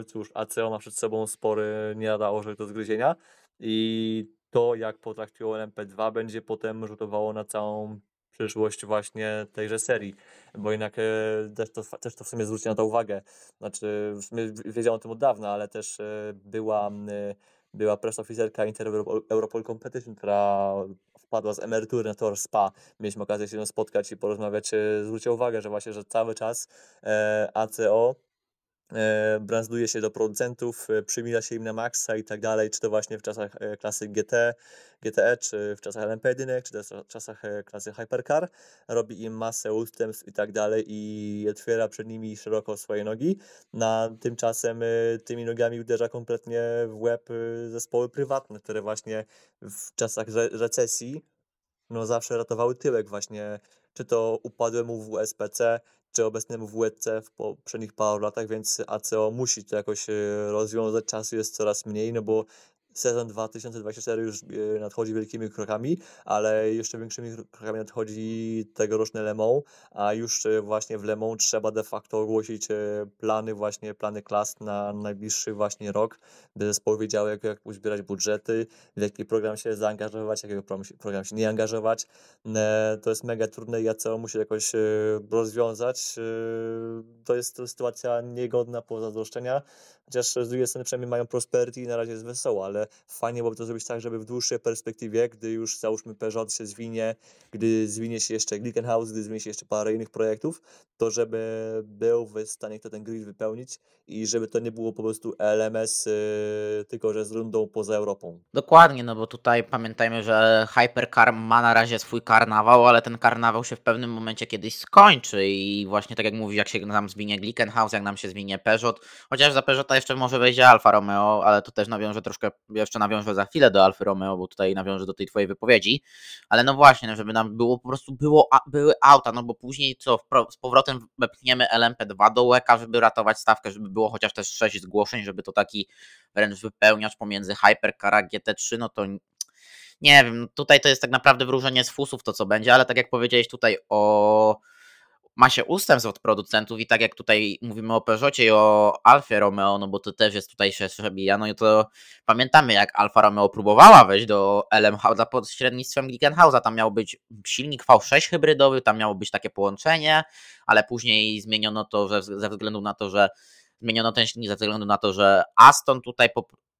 E, cóż, ACO ma przed sobą spory, nie lada orzech do zgryzienia i to, jak potraktują LMP2, będzie potem rzutowało na całą przyszłość właśnie tejże serii, bo jednak e, też, to, też to w sumie zwróci na to uwagę. Znaczy, wiedziałem o tym od dawna, ale też e, była, e, była press officerka Inter Europol Competition, która wpadła z emerytury na tor SPA. Mieliśmy okazję się spotkać i porozmawiać. Zwróćcie uwagę, że właśnie, że cały czas ACO e, brandzluje się do producentów, e, przymila się im na maksa i tak dalej, czy to właśnie w czasach e, klasy GT, GTE, czy w czasach LMP1, czy też w czasach klasy Hypercar, robi im masę ustępstw i tak dalej i otwiera przed nimi szeroko swoje nogi, na tymczasem tymi nogami uderza kompletnie w łeb zespoły prywatne, które właśnie w czasach recesji no zawsze ratowały tyłek właśnie, czy to upadłemu w SPC, czy obecnemu WEC w poprzednich paru latach, więc ACO musi to jakoś e, rozwiązać. Czasu jest coraz mniej, no bo sezon 2024 już e, nadchodzi wielkimi krokami, ale jeszcze większymi krokami nadchodzi tegoroczny Le Mans, a już e, właśnie w Le Mans trzeba de facto ogłosić e, plany, właśnie plany klas na najbliższy właśnie rok, by zespoły wiedziały, jak, jak uzbierać budżety, w jaki program się zaangażować, jakiego program się nie angażować. To jest mega trudne i co musi jakoś rozwiązać. To jest sytuacja niegodna pozazdroszczenia, chociaż z drugiej strony przynajmniej mają prosperity i na razie jest wesoło, ale fajnie byłoby to zrobić tak, żeby w dłuższej perspektywie, gdy już załóżmy Peugeot się zwinie, gdy zwinie się jeszcze Glickenhaus, gdy zwinie się jeszcze parę innych projektów, to żeby był w stanie kto ten grid wypełnić i żeby to nie było po prostu LMS, yy, tylko że z rundą poza Europą. Dokładnie, no bo tutaj pamiętajmy, że Hypercar ma na razie swój karnawał, ale ten karnawał się w pewnym momencie kiedyś skończy i właśnie tak jak mówi, jak się nam zwinie Glickenhaus, jak nam się zwinie Peugeot, chociaż za Peugeota jeszcze może wejdzie Alfa Romeo, ale to też nawiąże troszkę jeszcze nawiążę za chwilę do Alfy Romeo, bo tutaj nawiążę do tej twojej wypowiedzi, ale no właśnie, no żeby nam było po prostu było, były auta, no bo później co, z powrotem wepchniemy LMP2 do łeka, żeby ratować stawkę, żeby było chociaż też 6 zgłoszeń, żeby to taki wręcz wypełniacz pomiędzy Hypercar a GT3, no to nie wiem, tutaj to jest tak naprawdę wróżenie z fusów to co będzie, ale tak jak powiedziałeś tutaj o ma się ustępstw od producentów i tak jak tutaj mówimy o Peugeotie i o Alfie Romeo, no bo to też jest tutaj się przebija, no i to pamiętamy jak Alfa Romeo próbowała wejść do LMH za pośrednictwem Glickenhausa, tam miał być silnik V6 hybrydowy, tam miało być takie połączenie, ale później zmieniono to ze, ze względu na to, że zmieniono ten silnik ze względu na to, że Aston tutaj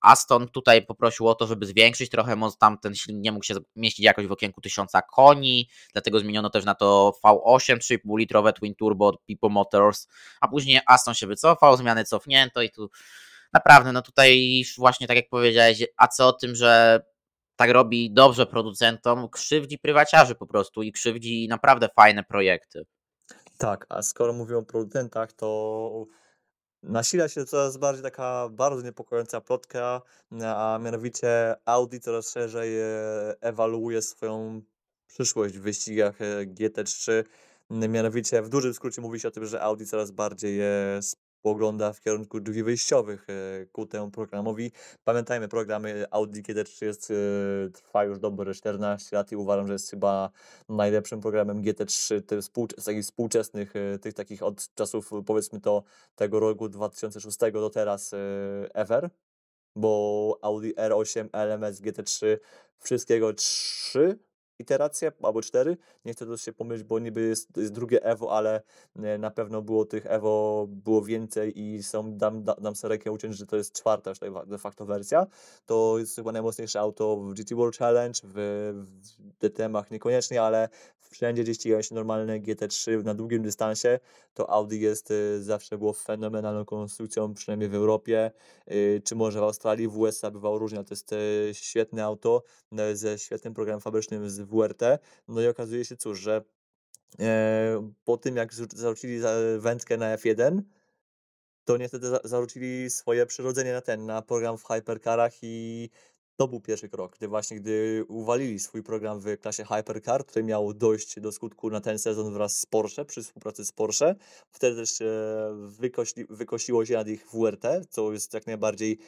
Aston tutaj poprosił o to, żeby zwiększyć trochę, może tam ten silnik nie mógł się mieścić jakoś w okienku 1000 koni, dlatego zmieniono też na to V8 3,5 litrowe Twin Turbo od Pipo Motors, a później Aston się wycofał, zmiany cofnięto i tu naprawdę, no tutaj właśnie tak jak powiedziałeś, a co o tym, że tak robi dobrze producentom, krzywdzi prywaciarzy po prostu i krzywdzi naprawdę fajne projekty. Tak, a skoro mówimy o producentach, to nasila się coraz bardziej taka bardzo niepokojąca plotka, a mianowicie Audi coraz szerzej e, ewaluuje swoją przyszłość w wyścigach e, GT3. Mianowicie w dużym skrócie mówi się o tym, że Audi coraz bardziej jest pogląda w kierunku drzwi wyjściowych e, ku temu programowi. Pamiętajmy, program Audi GT3 jest, e, trwa już dobre 14 lat i uważam, że jest chyba najlepszym programem GT3 tych takich współczesnych, e, tych takich od czasów powiedzmy to tego roku 2006 do teraz ever, bo Audi R8, LMS, GT3, wszystkiego 3 iteracje albo cztery. Nie chcę się pomylić, bo niby jest, jest drugie Evo, ale e, na pewno było tych Evo było więcej i są, dam, dam sobie rękę uciąć, że to jest czwarta już de facto wersja. To jest chyba najmocniejsze auto w GT World Challenge, w, w DTM-ach niekoniecznie, ale wszędzie gdzie ścigają się normalne GT3 na długim dystansie, to Audi jest, y, zawsze było fenomenalną konstrukcją, przynajmniej w Europie, y, czy może w Australii, w USA bywało różnie, to jest y, świetne auto ze świetnym programem fabrycznym z WRT. No i okazuje się, cóż, że e, po tym jak zarzucili wędkę na F1, to niestety zarzucili swoje przyrodzenie na ten, na program w hypercarach i to był pierwszy krok, gdy właśnie gdy uwalili swój program w klasie Hypercar, który miał dojść do skutku na ten sezon wraz z Porsche, przy współpracy z Porsche. Wtedy też wykosi, wykosiło się nad ich WRT, co jest jak najbardziej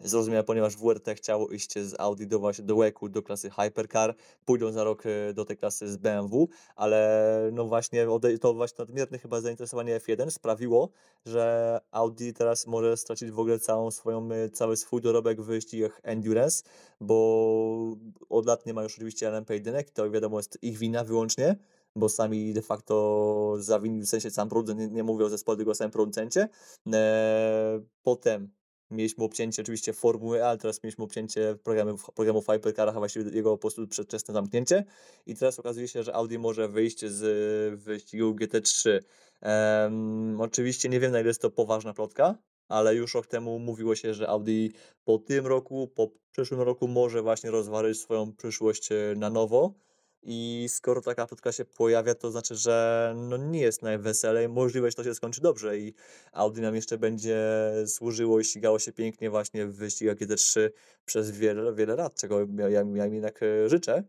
Zrozumiałe, ponieważ WRT chciało iść z Audi do właśnie do WEC-u, do klasy Hypercar, pójdą za rok e, do tej klasy z BMW, ale no właśnie to właśnie nadmierne chyba zainteresowanie F1 sprawiło, że Audi teraz może stracić w ogóle całą swoją, e, cały swój dorobek w wyścigach Endurance, bo od lat nie ma już oczywiście LMP1 i to wiadomo jest ich wina wyłącznie, bo sami de facto zawinili, w sensie sam producent, nie, nie mówię o zespole, tylko o samym producencie. Eee, potem Mieliśmy obcięcie oczywiście Formuły ale teraz mieliśmy obcięcie programu, programu Hypercarach, a właściwie jego po prostu przedwczesne zamknięcie. I teraz okazuje się, że Audi może wyjść z wyścigu GT3. Um, oczywiście nie wiem, na ile jest to poważna plotka, ale już rok temu mówiło się, że Audi po tym roku, po przyszłym roku może właśnie rozważyć swoją przyszłość e, na nowo i skoro taka plotka się pojawia, to znaczy, że no nie jest najweselej. Możliwe, że to się skończy dobrze i Audi nam jeszcze będzie służyło i ścigało się pięknie właśnie w wyścigach GT3 przez wiele, wiele lat, czego ja, ja, ja im jednak e, życzę.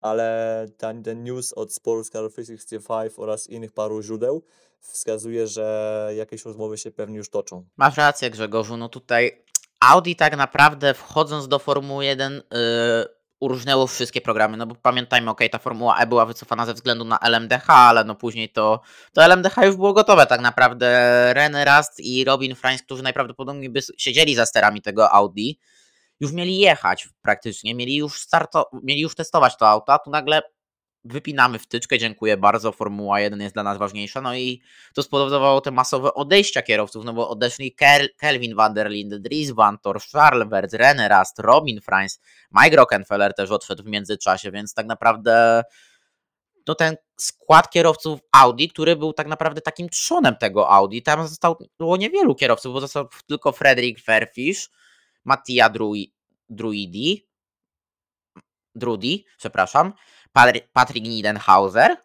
Ale ten, ten news od Sports Car 365 oraz innych paru źródeł wskazuje, że jakieś rozmowy się pewnie już toczą. Masz rację Grzegorzu, no tutaj Audi tak naprawdę wchodząc do Formuły 1 yy uróżniało wszystkie programy, no bo pamiętajmy, ok, ta Formuła E była wycofana ze względu na LMDH, ale no później to, to LMDH już było gotowe tak naprawdę. René Rast i Robin Franz, którzy najprawdopodobniej by siedzieli za sterami tego Audi, już mieli jechać praktycznie, mieli już starto, mieli już testować to auto, a tu nagle wypinamy wtyczkę, dziękuję bardzo, Formuła 1 jest dla nas ważniejsza, no i to spowodowało te masowe odejścia kierowców, no bo odeszli Kel Kelvin van der Linde, Dries Van Tor, Charles Wertz, René Rast, Robin Franz, Mike Rockenfeller też odszedł w międzyczasie, więc tak naprawdę to ten skład kierowców Audi, który był tak naprawdę takim trzonem tego Audi, tam zostało niewielu kierowców, bo został tylko Frederick Verfish, Mattia Druidi, Drudy, przepraszam, Patrick Nidenhauser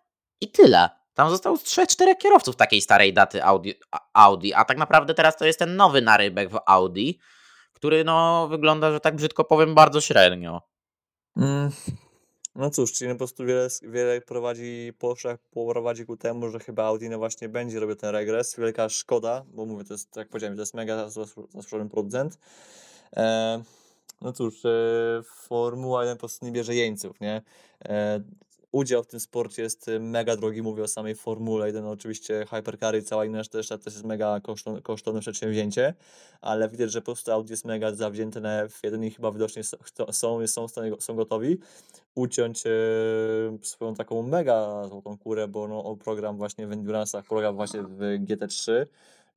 i tyle. Tam zostało 3-4 kierowców takiej starej daty Audi, Audi, a tak naprawdę teraz to jest ten nowy narybek w Audi, który no wygląda, że tak brzydko powiem, bardzo średnio. Mm. No cóż, czyli po prostu wiele, wiele prowadzi, prowadzi ku temu, że chyba Audi no właśnie będzie robił ten regres. Wielka szkoda, bo mówię, to jest, jak powiedziałem, to jest mega zasłużony producent. E, no cóż, e, Formuła 1 po prostu nie bierze jeńców, nie? E, udział w tym sporcie jest mega drogi, mówię o samej Formule 1, no oczywiście Hypercary i cała inna reszta też jest mega kosztowne, kosztowne przedsięwzięcie, ale widać, że po prostu Audi jest mega zawzięte na F1 i chyba widocznie są, są, są, gotowi uciąć e, swoją taką mega złotą kurę, bo no, program właśnie w Endurance'ach, program właśnie w GT3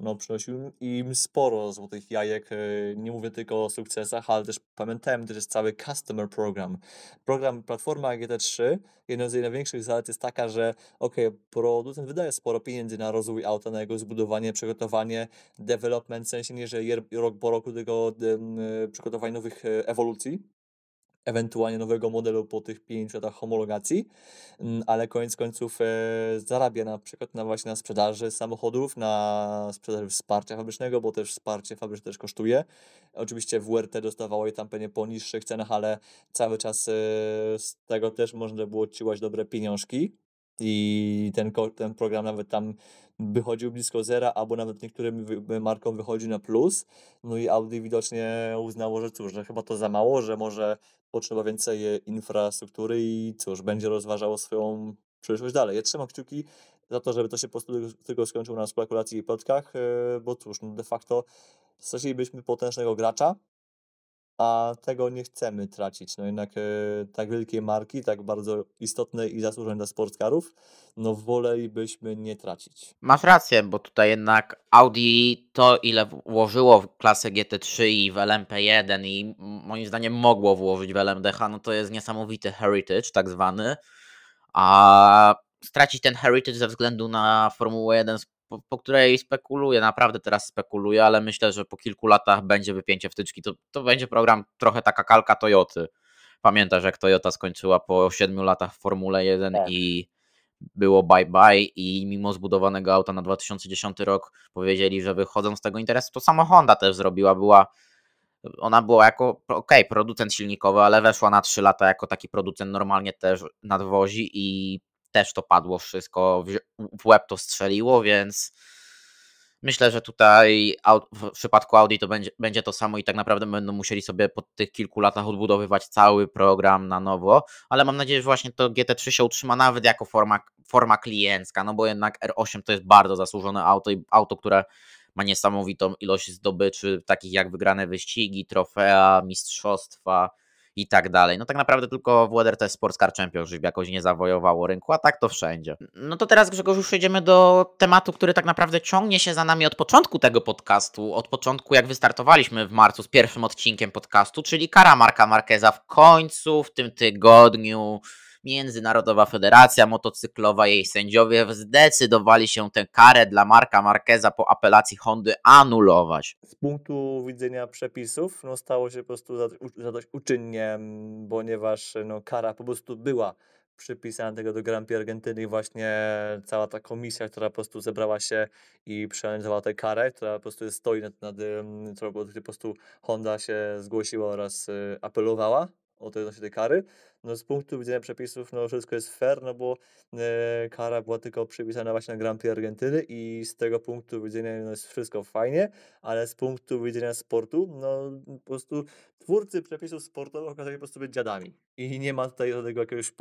no, przynosił im sporo złotych jajek. e, Nie mówię tylko o sukcesach, ale też pamiętałem, że jest cały Customer Program. Program Platforma GT3, jedna z jej największych zalet jest taka, że ok, producent wydaje sporo pieniędzy na rozwój auta, na jego zbudowanie, przygotowanie, development, w sensie nie, że rok po roku em, e, przygotowanie nowych e, ewolucji, ewentualnie nowego modelu po tych 5 latach homologacji, mm, ale koniec końców e, zarabia na przykład na właśnie na sprzedaży samochodów, na sprzedaży wsparcia fabrycznego, bo też wsparcie fabryczne też kosztuje. Oczywiście WRT dostawało je tam pewnie po niższych cenach, ale cały czas e, z tego też można było odciłać dobre pieniążki i ten, ten program nawet tam wychodził blisko zera, albo nawet niektórym markom wychodzi na plus. No i Audi widocznie uznało, że cóż, że chyba to za mało, że może potrzeba więcej e, infrastruktury i cóż, będzie rozważało swoją przyszłość dalej. Ja trzymam kciuki za to, żeby to się po prostu tylko- tylko skończyło na spekulacji i plotkach, e, bo cóż, no de facto stracilibyśmy potężnego gracza, a tego nie chcemy tracić. No jednak e, tak wielkie marki, tak bardzo istotne i zasłużone dla sportskarów, no wolelibyśmy nie tracić. Masz rację, bo tutaj jednak Audi to ile włożyło w klasę GT3 i w LMP1 i moim zdaniem mogło włożyć w LMDH, no to jest niesamowity heritage tak zwany, a stracić ten heritage ze względu na Formułę 1, po, po której spekuluję, naprawdę teraz spekuluję, ale myślę, że po kilku latach będzie wypięcie wtyczki, to, to będzie program trochę taka kalka Toyoty. Pamiętasz, jak Toyota skończyła po 7 latach w Formule 1 Tak. i było bye bye i mimo zbudowanego auta na 2010 rok powiedzieli, że wychodzą z tego interesu. To samo Honda też zrobiła, była ona była jako, okej, producent silnikowy, ale weszła na 3 lata jako taki producent normalnie też nadwozi i też to padło wszystko, w- łeb to strzeliło, więc myślę, że tutaj w przypadku Audi to będzie, będzie to samo i tak naprawdę będą musieli sobie po tych kilku latach odbudowywać cały program na nowo, ale mam nadzieję, że właśnie to GT3 się utrzyma nawet jako forma, forma kliencka, no bo jednak R8 to jest bardzo zasłużone auto i auto, które ma niesamowitą ilość zdobyczy, takich jak wygrane wyścigi, trofea, mistrzostwa i tak dalej. No tak naprawdę tylko w WDRT Sports Car Championship jakoś nie zawojowało rynku, a tak to wszędzie. No to teraz Grzegorz już przejdziemy do tematu, który tak naprawdę ciągnie się za nami od początku tego podcastu, od początku jak wystartowaliśmy w marcu z pierwszym odcinkiem podcastu, czyli kara Marka Marqueza w końcu w tym tygodniu Międzynarodowa Federacja Motocyklowa jej sędziowie zdecydowali się tę karę dla Marka Marqueza po apelacji Hondy anulować. Z punktu widzenia przepisów, no stało się po prostu zadośćuczynnie, ponieważ no, kara po prostu była przypisana tego do Grand Prix Argentyny właśnie cała ta komisja, która po prostu zebrała się i przeanalizowała tę karę, która po prostu stoi nad, nad em, która po prostu Honda się zgłosiła oraz y, apelowała odnośnie tej kary. No z punktu widzenia przepisów, no wszystko jest fair, no bo e, kara była tylko przypisana właśnie na Grand Prix Argentyny i z tego punktu widzenia no, jest wszystko fajnie, ale z punktu widzenia sportu, no po prostu twórcy przepisów sportowych okazali po prostu być dziadami. I nie ma tutaj żadnego jakiegoś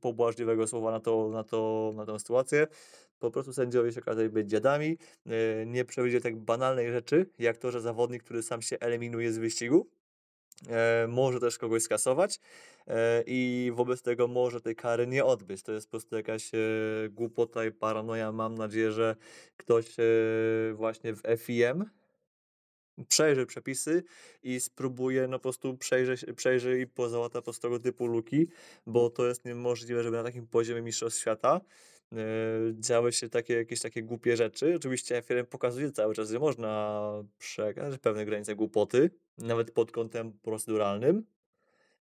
pobłażliwego, słowa na, to, na, to, na tę sytuację. Po prostu sędziowie się okazali być dziadami. e, Nie przewidzieli tak banalnej rzeczy, jak to, że zawodnik, który sam się eliminuje z wyścigu, może też kogoś skasować e, i wobec tego może tej kary nie odbyć. To jest po prostu jakaś e, głupota i paranoja. Mam nadzieję, że ktoś e, właśnie w FIM przejrzy przepisy i spróbuje no po prostu przejrzy i pozałata po tego typu luki, bo to jest niemożliwe, żeby na takim poziomie mistrzostw świata e, działy się takie jakieś takie głupie rzeczy. Oczywiście FIM pokazuje cały czas, że można przekazać pewne granice głupoty, nawet pod kątem proceduralnym.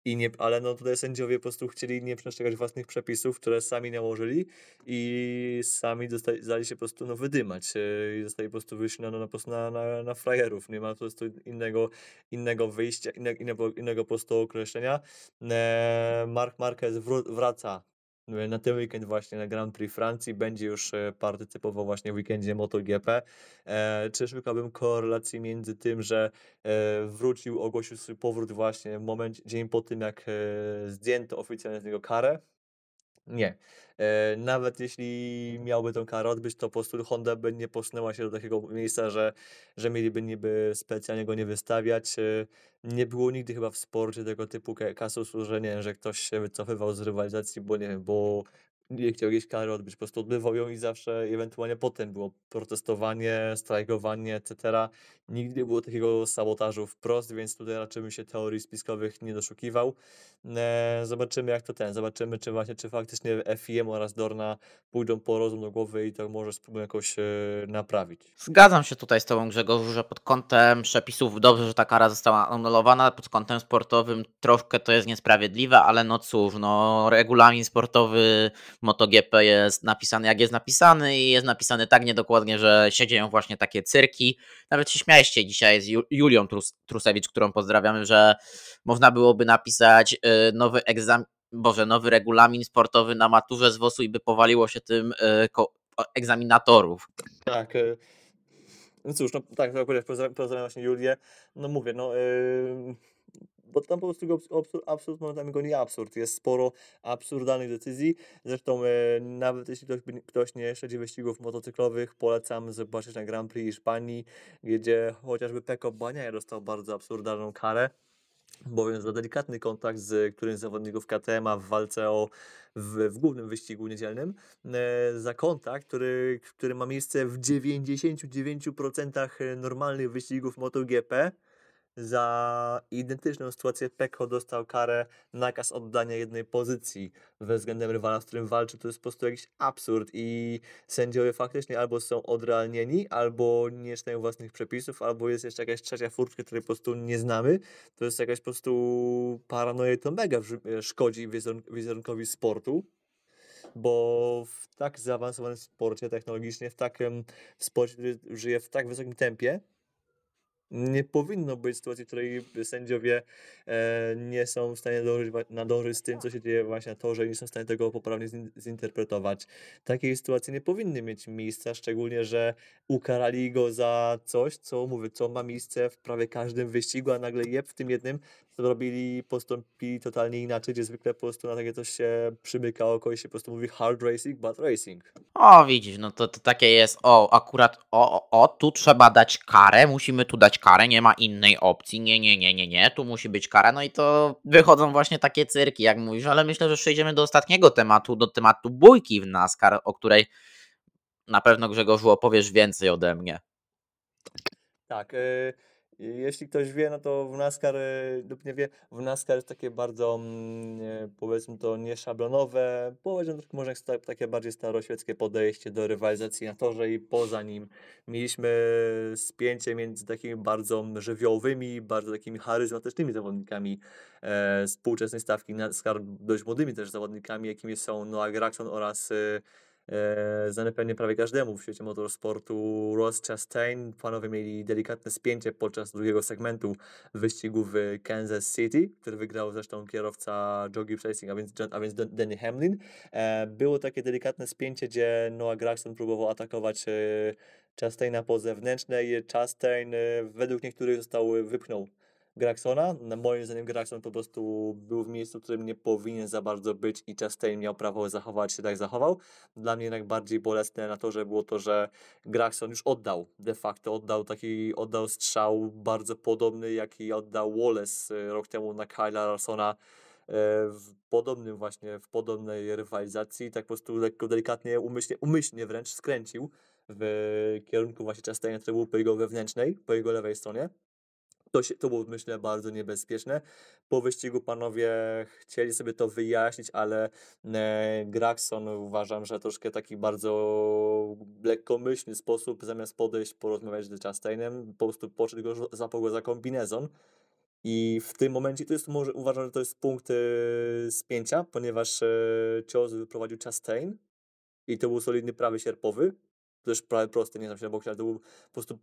I nie, ale no tutaj sędziowie po prostu chcieli nie przestrzegać własnych przepisów, które sami nałożyli i sami zdali się po prostu no, wydymać e, i zostali po prostu wyjść na, no, na, prostu na, na, na frajerów. Nie ma po prostu innego, innego wyjścia, innego, innego, innego po prostu określenia. E, Mark Marquez wraca na ten weekend właśnie na Grand Prix Francji, będzie już e, partycypował właśnie w weekendzie MotoGP. E, czy szukałbym korelacji między tym, że e, wrócił, ogłosił swój powrót właśnie w momencie, dzień po tym, jak e, zdjęto oficjalnie z niego karę. Nie. E, nawet jeśli miałby tą karę odbyć, to po prostu Honda by nie posunęła się do takiego miejsca, że, że mieliby niby specjalnie go nie wystawiać. E, nie było nigdy chyba w sporcie tego typu ka- kasusu, że nie że ktoś się wycofywał z rywalizacji, bo nie wiem, bo nie chciał jakiejś kary odbyć, po prostu odbywał ją i zawsze ewentualnie potem było protestowanie, strajkowanie, etc. Nigdy nie było takiego sabotażu wprost, więc tutaj raczej bym się teorii spiskowych nie doszukiwał. E, zobaczymy jak to ten, zobaczymy czy właśnie, czy faktycznie FIM oraz Dorna pójdą po rozum do głowy i to może spróbują jakoś e, naprawić. Zgadzam się tutaj z Tobą Grzegorz, że pod kątem przepisów dobrze, że ta kara została anulowana, pod kątem sportowym troszkę to jest niesprawiedliwe, ale no cóż, no regulamin sportowy MotoGP jest napisany jak jest napisany i jest napisany tak niedokładnie, że się dzieją właśnie takie cyrki. Nawet się śmialiście dzisiaj z Julią Trus Trusewicz, którą pozdrawiamy, że można byłoby napisać y, nowy egzamin, Boże, nowy regulamin sportowy na maturze z WOS-u i by powaliło się tym y, egzaminatorów. Tak. Y, no cóż, no tak, jak pozdrawiam, pozdrawiam właśnie Julię. No mówię, no yy, bo tam po prostu absurd, absurd momentami goni absurd. Jest sporo absurdalnych decyzji. Zresztą e, nawet jeśli ktoś, ktoś nie śledzi wyścigów motocyklowych, polecam zobaczyć na Grand Prix Hiszpanii, gdzie chociażby Peko Baniaja dostał bardzo absurdalną karę bowiem za delikatny kontakt z którymś z zawodników KTM w walce o w, w głównym wyścigu niedzielnym, e, za kontakt, który, który ma miejsce w 99% normalnych wyścigów MotoGP, za identyczną sytuację Peko dostał karę, nakaz oddania jednej pozycji względem rywala, z którym walczy. To jest po prostu jakiś absurd i sędziowie faktycznie albo są odrealnieni, albo nie czytają własnych przepisów, albo jest jeszcze jakaś trzecia furtka, której po prostu nie znamy. To jest jakaś po prostu paranoja i to mega szkodzi wizerunkowi sportu bo w tak zaawansowanym sporcie technologicznie, w takim w sporcie, który żyje w tak wysokim tempie, nie powinno być sytuacji, w której sędziowie e, nie są w stanie dążyć, nadążyć z tym, co się dzieje właśnie na torze i nie są w stanie tego poprawnie zinterpretować. Takie sytuacje nie powinny mieć miejsca, szczególnie, że ukarali go za coś, co mówię, co ma miejsce w prawie każdym wyścigu, a nagle je w tym jednym zrobili, postąpili totalnie inaczej, gdzie zwykle po prostu na takie coś się przymyka oko i się po prostu mówi hard racing, bad racing. O, widzisz, no to, to takie jest, o, akurat, o, o, o, tu trzeba dać karę, musimy tu dać karę, nie ma innej opcji, nie, nie, nie, nie, nie, tu musi być kara, no i to wychodzą właśnie takie cyrki, jak mówisz, ale myślę, że przejdziemy do ostatniego tematu, do tematu bójki w NASCAR, o której na pewno Grzegorzu opowiesz więcej ode mnie. Tak, yy jeśli ktoś wie, no to w NASCAR e, lub nie wie, w NASCAR jest takie bardzo, mm, powiedzmy to, nieszablonowe, powiedzmy może takie bardziej staroświeckie podejście do rywalizacji na torze i poza nim. Mieliśmy spięcie między takimi bardzo żywiołowymi, bardzo takimi charyzmatycznymi zawodnikami e, współczesnej stawki NASCAR, dość młodymi też zawodnikami, jakimi są Noah Gragson oraz e, e, znany pewnie prawie każdemu w świecie motorsportu Ross Chastain. Panowie mieli delikatne spięcie podczas drugiego segmentu wyścigu w Kansas City, który wygrał zresztą kierowca Jogi Racing, a więc, a więc Danny Hamlin. E, było takie delikatne spięcie, gdzie Noah Gragson próbował atakować e, Chastaina po zewnętrznej. Chastain e, według niektórych został wypchnął Graxona. Moim zdaniem Graxon po prostu był w miejscu, w którym nie powinien za bardzo być i Chastain miał prawo zachować się tak zachował. Dla mnie jednak bardziej bolesne na to, że było to, że Graxon już oddał, de facto oddał taki, oddał strzał bardzo podobny, jaki oddał Wallace e, rok temu na Kyla Larsona e, w podobnym właśnie, w podobnej rywalizacji, tak po prostu lekko, delikatnie, umyślnie, umyślnie wręcz skręcił w kierunku właśnie Chastaina, który był po jego wewnętrznej, po jego lewej stronie. To, się, to było, myślę, bardzo niebezpieczne. Po wyścigu panowie chcieli sobie to wyjaśnić, ale e, uważam, że troszkę taki bardzo lekkomyślny sposób, zamiast podejść, porozmawiać z Chastainem, po prostu poszedł go, zapał go za kombinezon. I w tym momencie to jest może uważam, że to jest punkt e, spięcia, ponieważ e, cios wyprowadził Chastain i to był solidny prawy sierpowy też prawie prosty, nie znam się na boksie, ale to był po prostu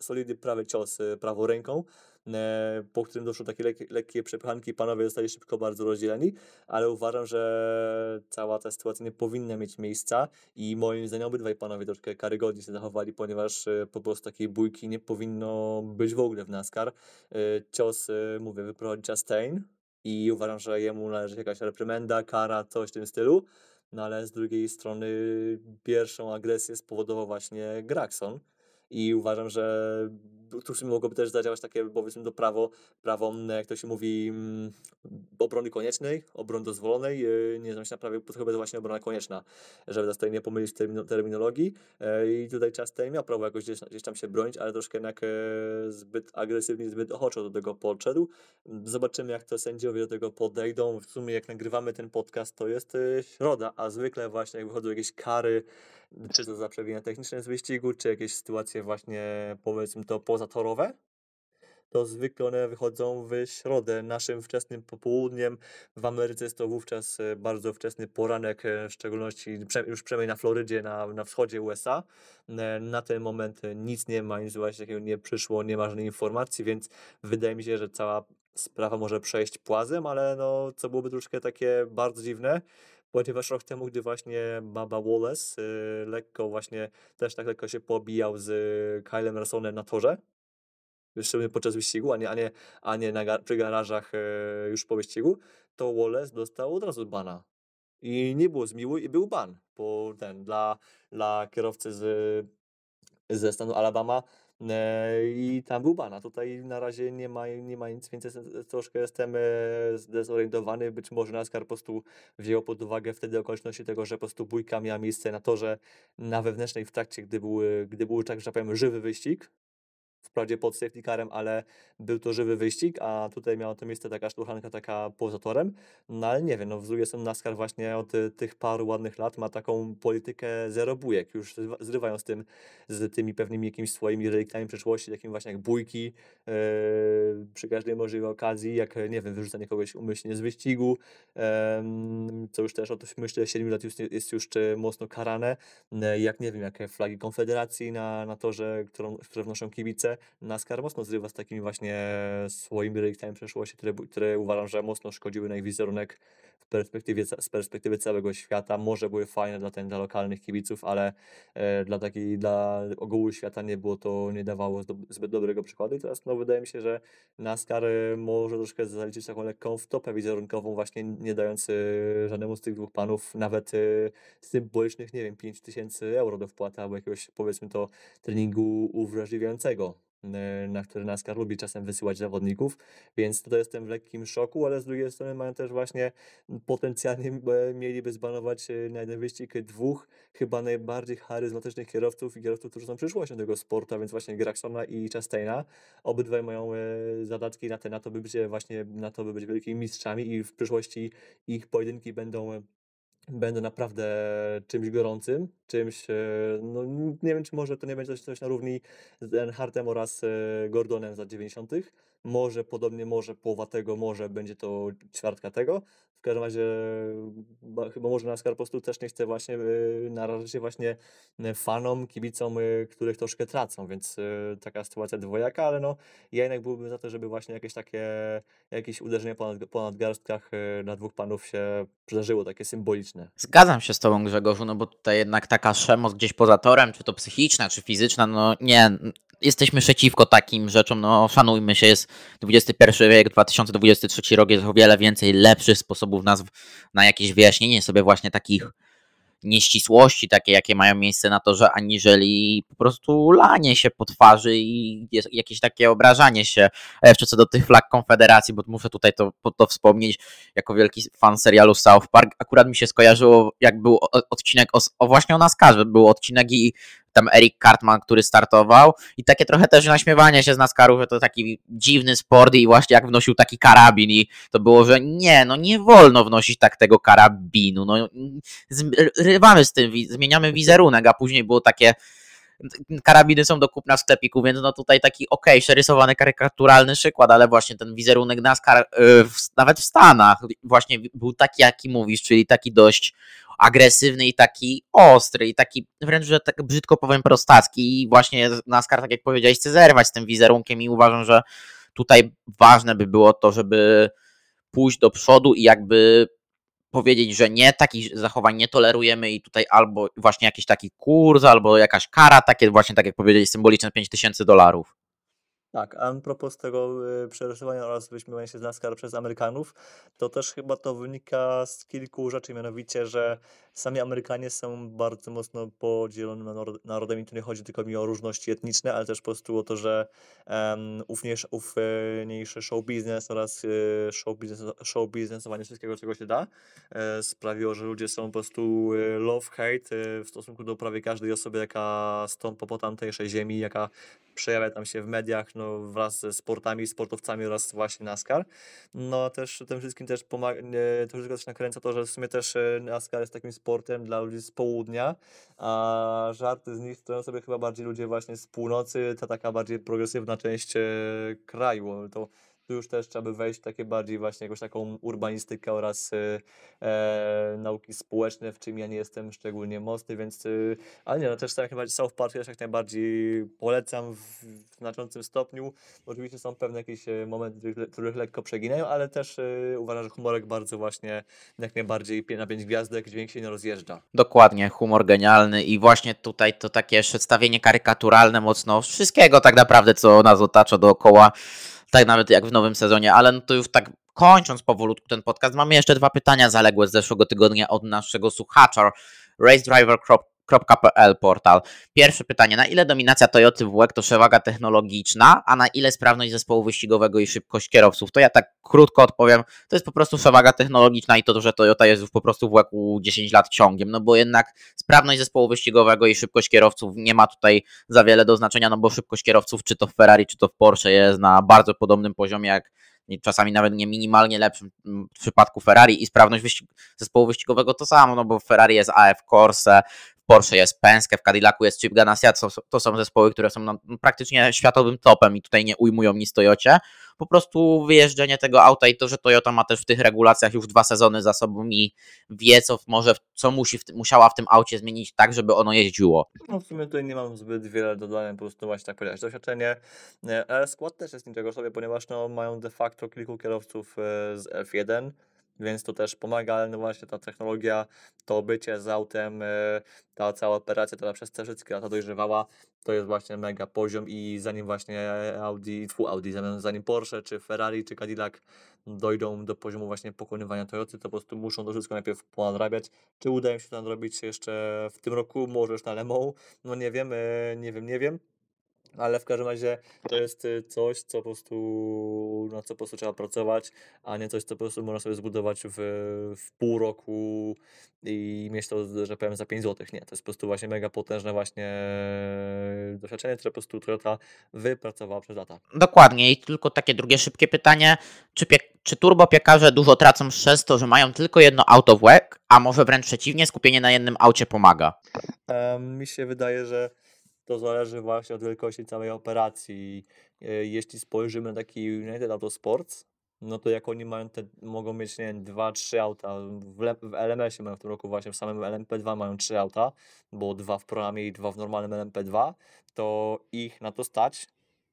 solidny prawy cios e, prawą ręką, e, po którym doszło takie lekkie, lekkie przepychanki, panowie zostali szybko bardzo rozdzieleni, ale uważam, że cała ta sytuacja nie powinna mieć miejsca i moim zdaniem obydwaj panowie troszkę karygodnie się zachowali, ponieważ e, po prostu takiej bójki nie powinno być w ogóle w NASCAR. Cios, mówię, wyprowadzi Chastain i uważam, że jemu należy jakaś reprymenda, kara, coś w tym stylu. No ale z drugiej strony pierwszą agresję spowodował właśnie Graxon. i uważam, że w sumie mogłoby też zadziałać takie, powiedzmy, do prawo, prawo, jak to się mówi, mm, obrony koniecznej, obrony dozwolonej, yy, nie znam się na prawie, chyba jest właśnie obrona konieczna, żeby tutaj nie pomylić termino, terminologii yy, i tutaj czas ten miał prawo jakoś gdzieś, gdzieś tam się bronić, ale troszkę jednak yy, zbyt agresywnie, zbyt ochoczo do tego podszedł. Zobaczymy, jak to sędziowie do tego podejdą. W sumie, jak nagrywamy ten podcast, to jest środa, a zwykle właśnie jak wychodzą jakieś kary, czy to za przewijanie techniczne z wyścigu, czy jakieś sytuacje właśnie, powiedzmy to, pozatorowe, to zwykle one wychodzą w środę, naszym wczesnym popołudniem. W Ameryce jest to wówczas e, bardzo wczesny poranek, e, w szczególności już przynajmniej na Florydzie, na, na wschodzie USA. E, na ten moment nic nie ma, nic właśnie takiego nie przyszło, nie ma żadnej informacji, więc wydaje mi się, że cała sprawa może przejść płazem, ale no, co byłoby troszkę takie bardzo dziwne, ponieważ rok temu, gdy właśnie Baba Wallace yy, lekko właśnie, też tak lekko się pobijał z Kylem Rassonem na torze, szczególnie podczas wyścigu, a nie, a nie, a nie na, przy garażach yy, już po wyścigu, to Wallace dostał od razu bana. I nie było zmiłuj i był ban, bo ten, dla, dla kierowcy z, ze stanu Alabama E, I tam był bana. Tutaj na razie nie ma, nie ma nic, więc troszkę jestem e, zdezorientowany. Być może NASCAR po prostu wziął pod uwagę wtedy okoliczności tego, że po prostu bójka miała miejsce na torze na wewnętrznej w trakcie, gdy był, gdy był tak, że powiem, żywy wyścig wprawdzie pod safety carem, ale był to żywy wyścig, a tutaj miała to miejsce taka sztuchanka taka poza torem, no ale nie wiem, no drugiej strony NASCAR właśnie od y, tych paru ładnych lat ma taką politykę zero bujek, już zrywają z tym, z tymi pewnymi jakimiś swoimi reliktami przeszłości, takim właśnie jak bójki yy, przy każdej możliwej okazji, jak nie wiem, wyrzucanie kogoś umyślnie z wyścigu, yy, co już też od myślę 7 lat już, jest już mocno karane, yy, jak nie wiem, jakie flagi konfederacji na, na torze, którą, które wnoszą kibice, NASCAR mocno zrywa z takimi właśnie swoimi reliktami przeszłości, które, które uważam, że mocno szkodziły na ich wizerunek w perspektywie, z perspektywy całego świata. Może były fajne dla, ten, dla lokalnych kibiców, ale e, dla takiej, dla ogółu świata nie było to, nie dawało zbyt dobrego przykładu. I teraz no, wydaje mi się, że NASCAR e, może troszkę zaliczyć taką lekką wtopę wizerunkową, właśnie nie dając e, żadnemu z tych dwóch panów nawet e, symbolicznych, nie wiem, 5000 euro do wpłaty albo jakiegoś powiedzmy to treningu uwrażliwiającego. E, na które NASCAR lubi czasem wysyłać zawodników, więc tutaj jestem w lekkim szoku, ale z drugiej strony mają też właśnie potencjalnie e, mieliby zbanować e, na jeden wyścig dwóch chyba najbardziej charyzmatycznych kierowców i kierowców, którzy są przyszłością tego sportu, a więc właśnie Graxona i Chastaina. Obydwaj mają zadatki na, te, na to, by być właśnie na to, by być wielkimi mistrzami i w przyszłości ich pojedynki będą będę naprawdę czymś gorącym, czymś, e, no nie wiem, czy może to nie będzie coś, na równi z Enhartem oraz e, Gordonem za 90. Może podobnie, może połowa tego, może będzie to ćwiartka tego. W każdym razie chyba może NASCAR po prostu też nie chce właśnie yy, narażać się właśnie e, fanom, kibicom, yy, których troszkę tracą, więc taka sytuacja dwojaka, ale no ja jednak byłbym za to, żeby właśnie jakieś takie, jakieś uderzenie po, nad, po nadgarstkach na dwóch panów się przydarzyło, takie symboliczne. Zgadzam się z tobą Grzegorzu, no bo tutaj jednak taka przemoc gdzieś poza torem, czy to psychiczna, czy fizyczna, no nie, jesteśmy przeciwko takim rzeczom, no szanujmy się, jest XXI wiek, 2023 rok, jest o wiele więcej lepszych sposobów nazw na jakieś wyjaśnienie sobie właśnie takich nieścisłości, takie jakie mają miejsce na to, że aniżeli po prostu lanie się po twarzy i jakieś takie obrażanie się. A jeszcze co do tych flag Konfederacji, bo muszę tutaj to, to wspomnieć, jako wielki fan serialu South Park, akurat mi się skojarzyło, jak był odcinek o, o właśnie o NASCARze, był odcinek i tam Eric Cartman, który startował i takie trochę też naśmiewanie się z NASCARu, że to taki dziwny sport i właśnie jak wnosił taki karabin i to było, że nie, no nie wolno wnosić tak tego karabinu, no zrywamy z tym, zmieniamy wizerunek, a później było takie karabiny są do kupna w sklepiku, więc no tutaj taki ok, przerysowany karykaturalny przykład, ale właśnie ten wizerunek NASCAR yy, nawet w Stanach właśnie był taki, jaki mówisz, czyli taki dość agresywny i taki ostry i taki wręcz, że tak brzydko powiem prostacki i właśnie NASCAR, tak jak powiedziałeś, chce zerwać z tym wizerunkiem i uważam, że tutaj ważne by było to, żeby pójść do przodu i jakby powiedzieć, że nie, takich zachowań nie tolerujemy i tutaj albo właśnie jakiś taki kurs, albo jakaś kara, takie właśnie tak jak powiedzieli, symboliczne 5000 dolarów. Tak, a propos tego y, przerysowania oraz wyśmiewania się z NASCAR przez Amerykanów, to też chyba to wynika z kilku rzeczy, mianowicie, że sami Amerykanie są bardzo mocno podzielonymi narod- narodem i tu nie chodzi tylko mi o różności etniczne, ale też po prostu o to, że um, ówniejszy, ówniejszy show biznes oraz y, show, biznes, show biznesowanie wszystkiego, czego się da, e, sprawiło, że ludzie są po prostu y, love-hate y, w stosunku do prawie każdej osoby, jaka stąpa po tamtejszej ziemi, jaka przejawia tam się w mediach, no wraz ze sportami, sportowcami oraz właśnie NASCAR. No też tym wszystkim też pomaga, to wszystko też nakręca to, że w sumie też NASCAR jest takim sportem dla ludzi z południa, a żarty z nich stoją sobie chyba bardziej ludzie właśnie z północy, ta taka bardziej progresywna część e, kraju. To tu już też trzeba by wejść w takie bardziej właśnie jakąś taką urbanistykę oraz e, e, nauki społeczne, w czym ja nie jestem szczególnie mocny, więc e, ale nie, no też tak najbardziej South Park też jak najbardziej polecam w, w znaczącym stopniu. Oczywiście są pewne jakieś e, momenty, których, których lekko przeginają, ale też e, uważam, że humorek bardzo właśnie jak najbardziej na pięć gwiazdek, dźwięk się nie rozjeżdża. Dokładnie, humor genialny i właśnie tutaj to takie przedstawienie karykaturalne mocno wszystkiego tak naprawdę, co nas otacza dookoła tak nawet jak w nowym sezonie, ale no to już tak kończąc powolutku ten podcast, mamy jeszcze dwa pytania zaległe z zeszłego tygodnia od naszego słuchacza racedriver.pl portal. Pierwsze pytanie, na ile dominacja Toyoty w WEG to przewaga technologiczna, a na ile sprawność zespołu wyścigowego i szybkość kierowców? To ja tak krótko odpowiem, to jest po prostu przewaga technologiczna i to, że Toyota jest po prostu w WEG 10 lat ciągiem, no bo jednak sprawność zespołu wyścigowego i szybkość kierowców nie ma tutaj za wiele do znaczenia, no bo szybkość kierowców, czy to w Ferrari, czy to w Porsche jest na bardzo podobnym poziomie jak czasami nawet nie minimalnie lepszym w przypadku Ferrari i sprawność wyścig zespołu wyścigowego to samo, no bo Ferrari jest AF Corse, Porsche jest Penske, w Cadillacu jest Chip Ganassi, to, to są zespoły, które są no, praktycznie światowym topem i tutaj nie ujmują nic Toyocie. Po prostu wyjeżdżenie tego auta i to, że Toyota ma też w tych regulacjach już dwa sezony za sobą i wie, co może, co musi w, musiała w tym aucie zmienić tak, żeby ono jeździło. No w sumie tutaj nie mam zbyt wiele dodania, po prostu właśnie tak powiedziałeś. Doświadczenie, ale skład też jest niczego sobie, ponieważ no, mają de facto kilku kierowców e, z F1, więc to też pomaga, ale no właśnie ta technologia, to bycie z autem, e, ta cała operacja, która przez te wszystkie lata dojrzewała, to jest właśnie mega poziom i zanim właśnie Audi, tfu Audi, zanim Porsche, czy Ferrari, czy Cadillac dojdą do poziomu właśnie pokonywania Toyoty, to po prostu muszą to wszystko najpierw ponadrabiać. Czy uda im się to nadrobić jeszcze w tym roku, może już na Le Mans? No nie wiem, e, nie wiem, nie wiem ale w każdym razie to jest y, coś, co po prostu, na co po prostu trzeba pracować, a nie coś, co po prostu można sobie zbudować w, w pół roku i mieć to, że powiem, za 5 zł. Nie, to jest po prostu właśnie mega potężne właśnie doświadczenie, które po prostu Toyota wypracowała przez lata. Dokładnie i tylko takie drugie szybkie pytanie, czy, pie czy turbopiekarze dużo tracą przez to, że mają tylko jedno auto w łeb, a może wręcz przeciwnie, skupienie na jednym aucie pomaga? Mi się wydaje, że to zależy właśnie od wielkości całej operacji. E, jeśli spojrzymy na taki United Autosports, no to jak oni mają te, mogą mieć, nie wiem, dwa, trzy auta, w, w LMS-ie mają w tym roku właśnie, w samym LMP2 mają trzy auta, bo dwa w programie i dwa w normalnym LMP2, to ich na to stać,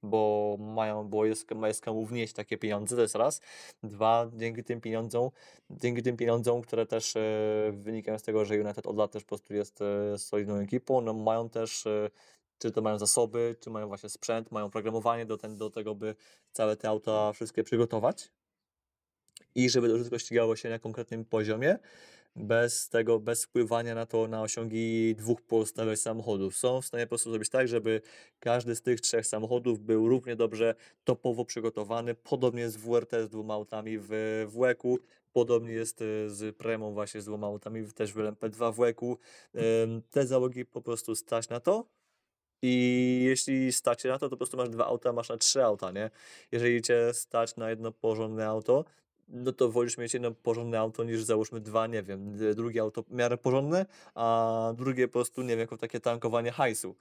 bo mają, bo jest, jest komu wnieść takie pieniądze, to jest raz. Dwa, dzięki tym pieniądzom, dzięki tym pieniądzom, które też e, wynikają z tego, że United od lat też po prostu jest e, solidną ekipą, no mają też e, czy to mają zasoby, czy mają właśnie sprzęt, mają programowanie do, ten, do tego, by całe te auta wszystkie przygotować i żeby to wszystko ścigało się na konkretnym poziomie, bez tego, bez wpływania na to, na osiągi dwóch pozostałych samochodów. Są w stanie po prostu zrobić tak, żeby każdy z tych trzech samochodów był równie dobrze topowo przygotowany, podobnie jest w WRT z dwoma autami w WEC-u, podobnie jest e, z Premą właśnie z dwoma autami też w LMP2 w WEC-u. Te załogi po prostu stać na to, i jeśli stać na to, to po prostu masz dwa auta, masz na trzy auta, nie? Jeżeli cię stać na jedno porządne auto, no to wolisz mieć jedno porządne auto niż załóżmy dwa, nie wiem, drugie auto w miarę porządne, a drugie po prostu, nie wiem, jako takie tankowanie hajsu.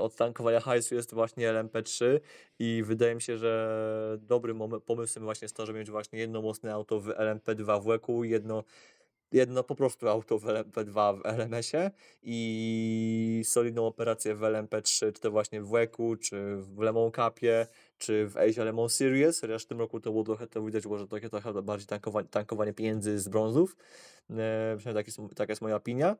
Od tankowania hajsu jest właśnie LMP3 i wydaje mi się, że dobrym pomysłem właśnie jest to, żeby mieć właśnie jedno mocne auto w LMP2 w łeku, jedno jedno po prostu auto w LMP2 w LMS-ie i solidną operację w LMP3, czy to właśnie w WEC-u, czy w Lemon Cupie, czy w Asia Lemon Series, chociaż w tym roku to było trochę, to widać było, że takie trochę bardziej tankowanie, tankowanie pieniędzy z brązów, e, przynajmniej tak jest, taka jest moja opinia.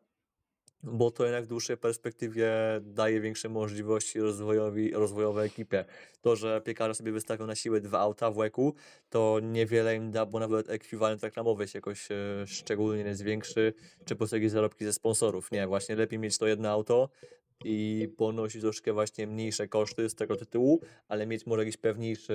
Bo to jednak w dłuższej perspektywie daje większe możliwości rozwojowi, rozwojowe ekipie. To, że piekarze sobie wystawią na siłę dwa auta w łeku, to niewiele im da, bo nawet ekwiwalent reklamowy się jakoś e, szczególnie nie zwiększy, czy po prostu jakieś zarobki ze sponsorów. Nie, właśnie lepiej mieć to jedno auto i ponosić troszkę właśnie mniejsze koszty z tego tytułu, ale mieć może jakiś pewniejszy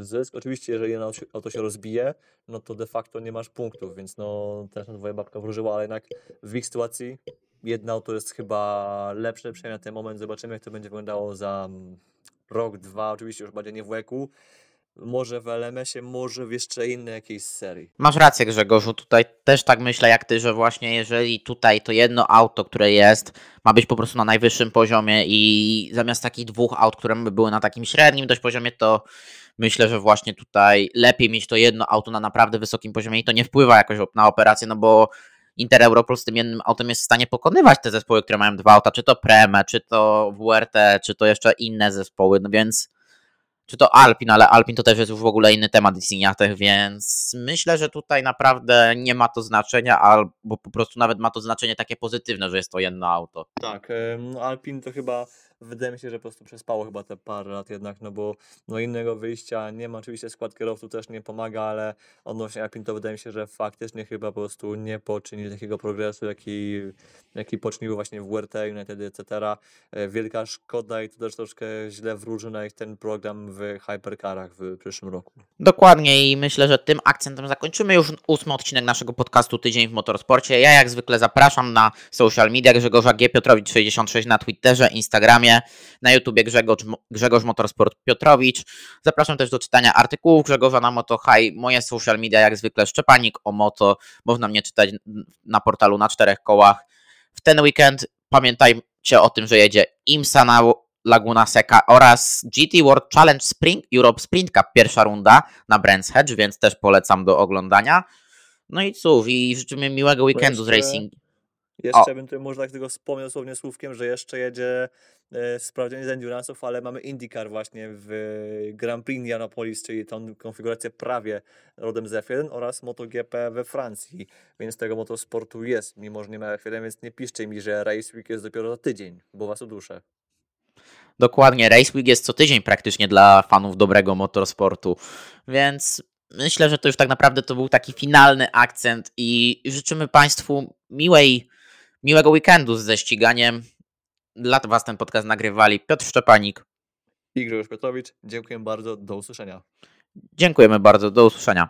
zysk. Oczywiście, jeżeli auto się rozbije, no to de facto nie masz punktów, więc no też na twoja babka wróżyła, ale jednak w ich sytuacji jedno auto jest chyba lepsze, przynajmniej na ten moment. Zobaczymy, jak to będzie wyglądało za mm, rok, dwa, oczywiście już będzie nie w łeku. Może w LMS-ie, może w jeszcze innej jakiejś serii. Masz rację, Grzegorzu. Tutaj też tak myślę jak ty, że właśnie jeżeli tutaj to jedno auto, które jest, ma być po prostu na najwyższym poziomie i zamiast takich dwóch aut, które by były na takim średnim dość poziomie, to myślę, że właśnie tutaj lepiej mieć to jedno auto na naprawdę wysokim poziomie i to nie wpływa jakoś na operację, no bo Inter Europol z tym jednym autem jest w stanie pokonywać te zespoły, które mają dwa auta, czy to Preme, czy to WRT, czy to jeszcze inne zespoły, no więc czy to Alpin, ale Alpin to też jest już w ogóle inny temat w Siniatech, więc myślę, że tutaj naprawdę nie ma to znaczenia, albo po prostu nawet ma to znaczenie takie pozytywne, że jest to jedno auto. Tak, no Alpin to chyba wydaje mi się, że po prostu przespało chyba te parę lat jednak, no bo no innego wyjścia nie ma. Oczywiście skład kierowców też nie pomaga, ale odnośnie Alpin to wydaje mi się, że faktycznie chyba po prostu nie poczynili takiego progresu, jaki, jaki poczyniły właśnie w WRT, United, etc. E, Wielka szkoda i to też troszkę źle wróży na ich ten program w Hypercarach w przyszłym roku. Dokładnie i myślę, że tym akcentem zakończymy już ósmy odcinek naszego podcastu Tydzień w Motorsporcie. Ja jak zwykle zapraszam na social media Grzegorza G. Piotrowicz66 na Twitterze, Instagramie, na YouTubie Grzegorz, Grzegorz Motorsport Piotrowicz. Zapraszam też do czytania artykułów Grzegorza na Moto High. Moje social media jak zwykle Szczepanik o Moto. Można mnie czytać na portalu na czterech kołach. W ten weekend pamiętajcie o tym, że jedzie IMSA na Laguna Seca oraz GT World Challenge Spring Europe Sprint Cup pierwsza runda na Brands Hedge, więc też polecam do oglądania. No i cóż, i życzymy miłego weekendu z jeszcze- racing. Jeszcze bym tutaj może tak tylko wspomniał dosłownie słówkiem, że jeszcze jedzie e, sprawdzenie z Endurance'ów, ale mamy IndyCar właśnie w Grand Prix Indianapolis, czyli tą konfigurację prawie rodem z F1 oraz MotoGP we Francji, więc tego motosportu jest, mimo że nie ma F1, więc nie piszcie mi, że Race Week jest dopiero za tydzień, bo was uduszę. Dokładnie, Race Week jest co tydzień praktycznie dla fanów dobrego motorsportu, więc myślę, że to już tak naprawdę to był taki finalny akcent i życzymy Państwu miłej, miłego weekendu ze ściganiem. Dla Was ten podcast nagrywali Piotr Szczepanik. I Grzegorz Piotrowicz, dziękuję bardzo, do usłyszenia. Dziękujemy bardzo, do usłyszenia.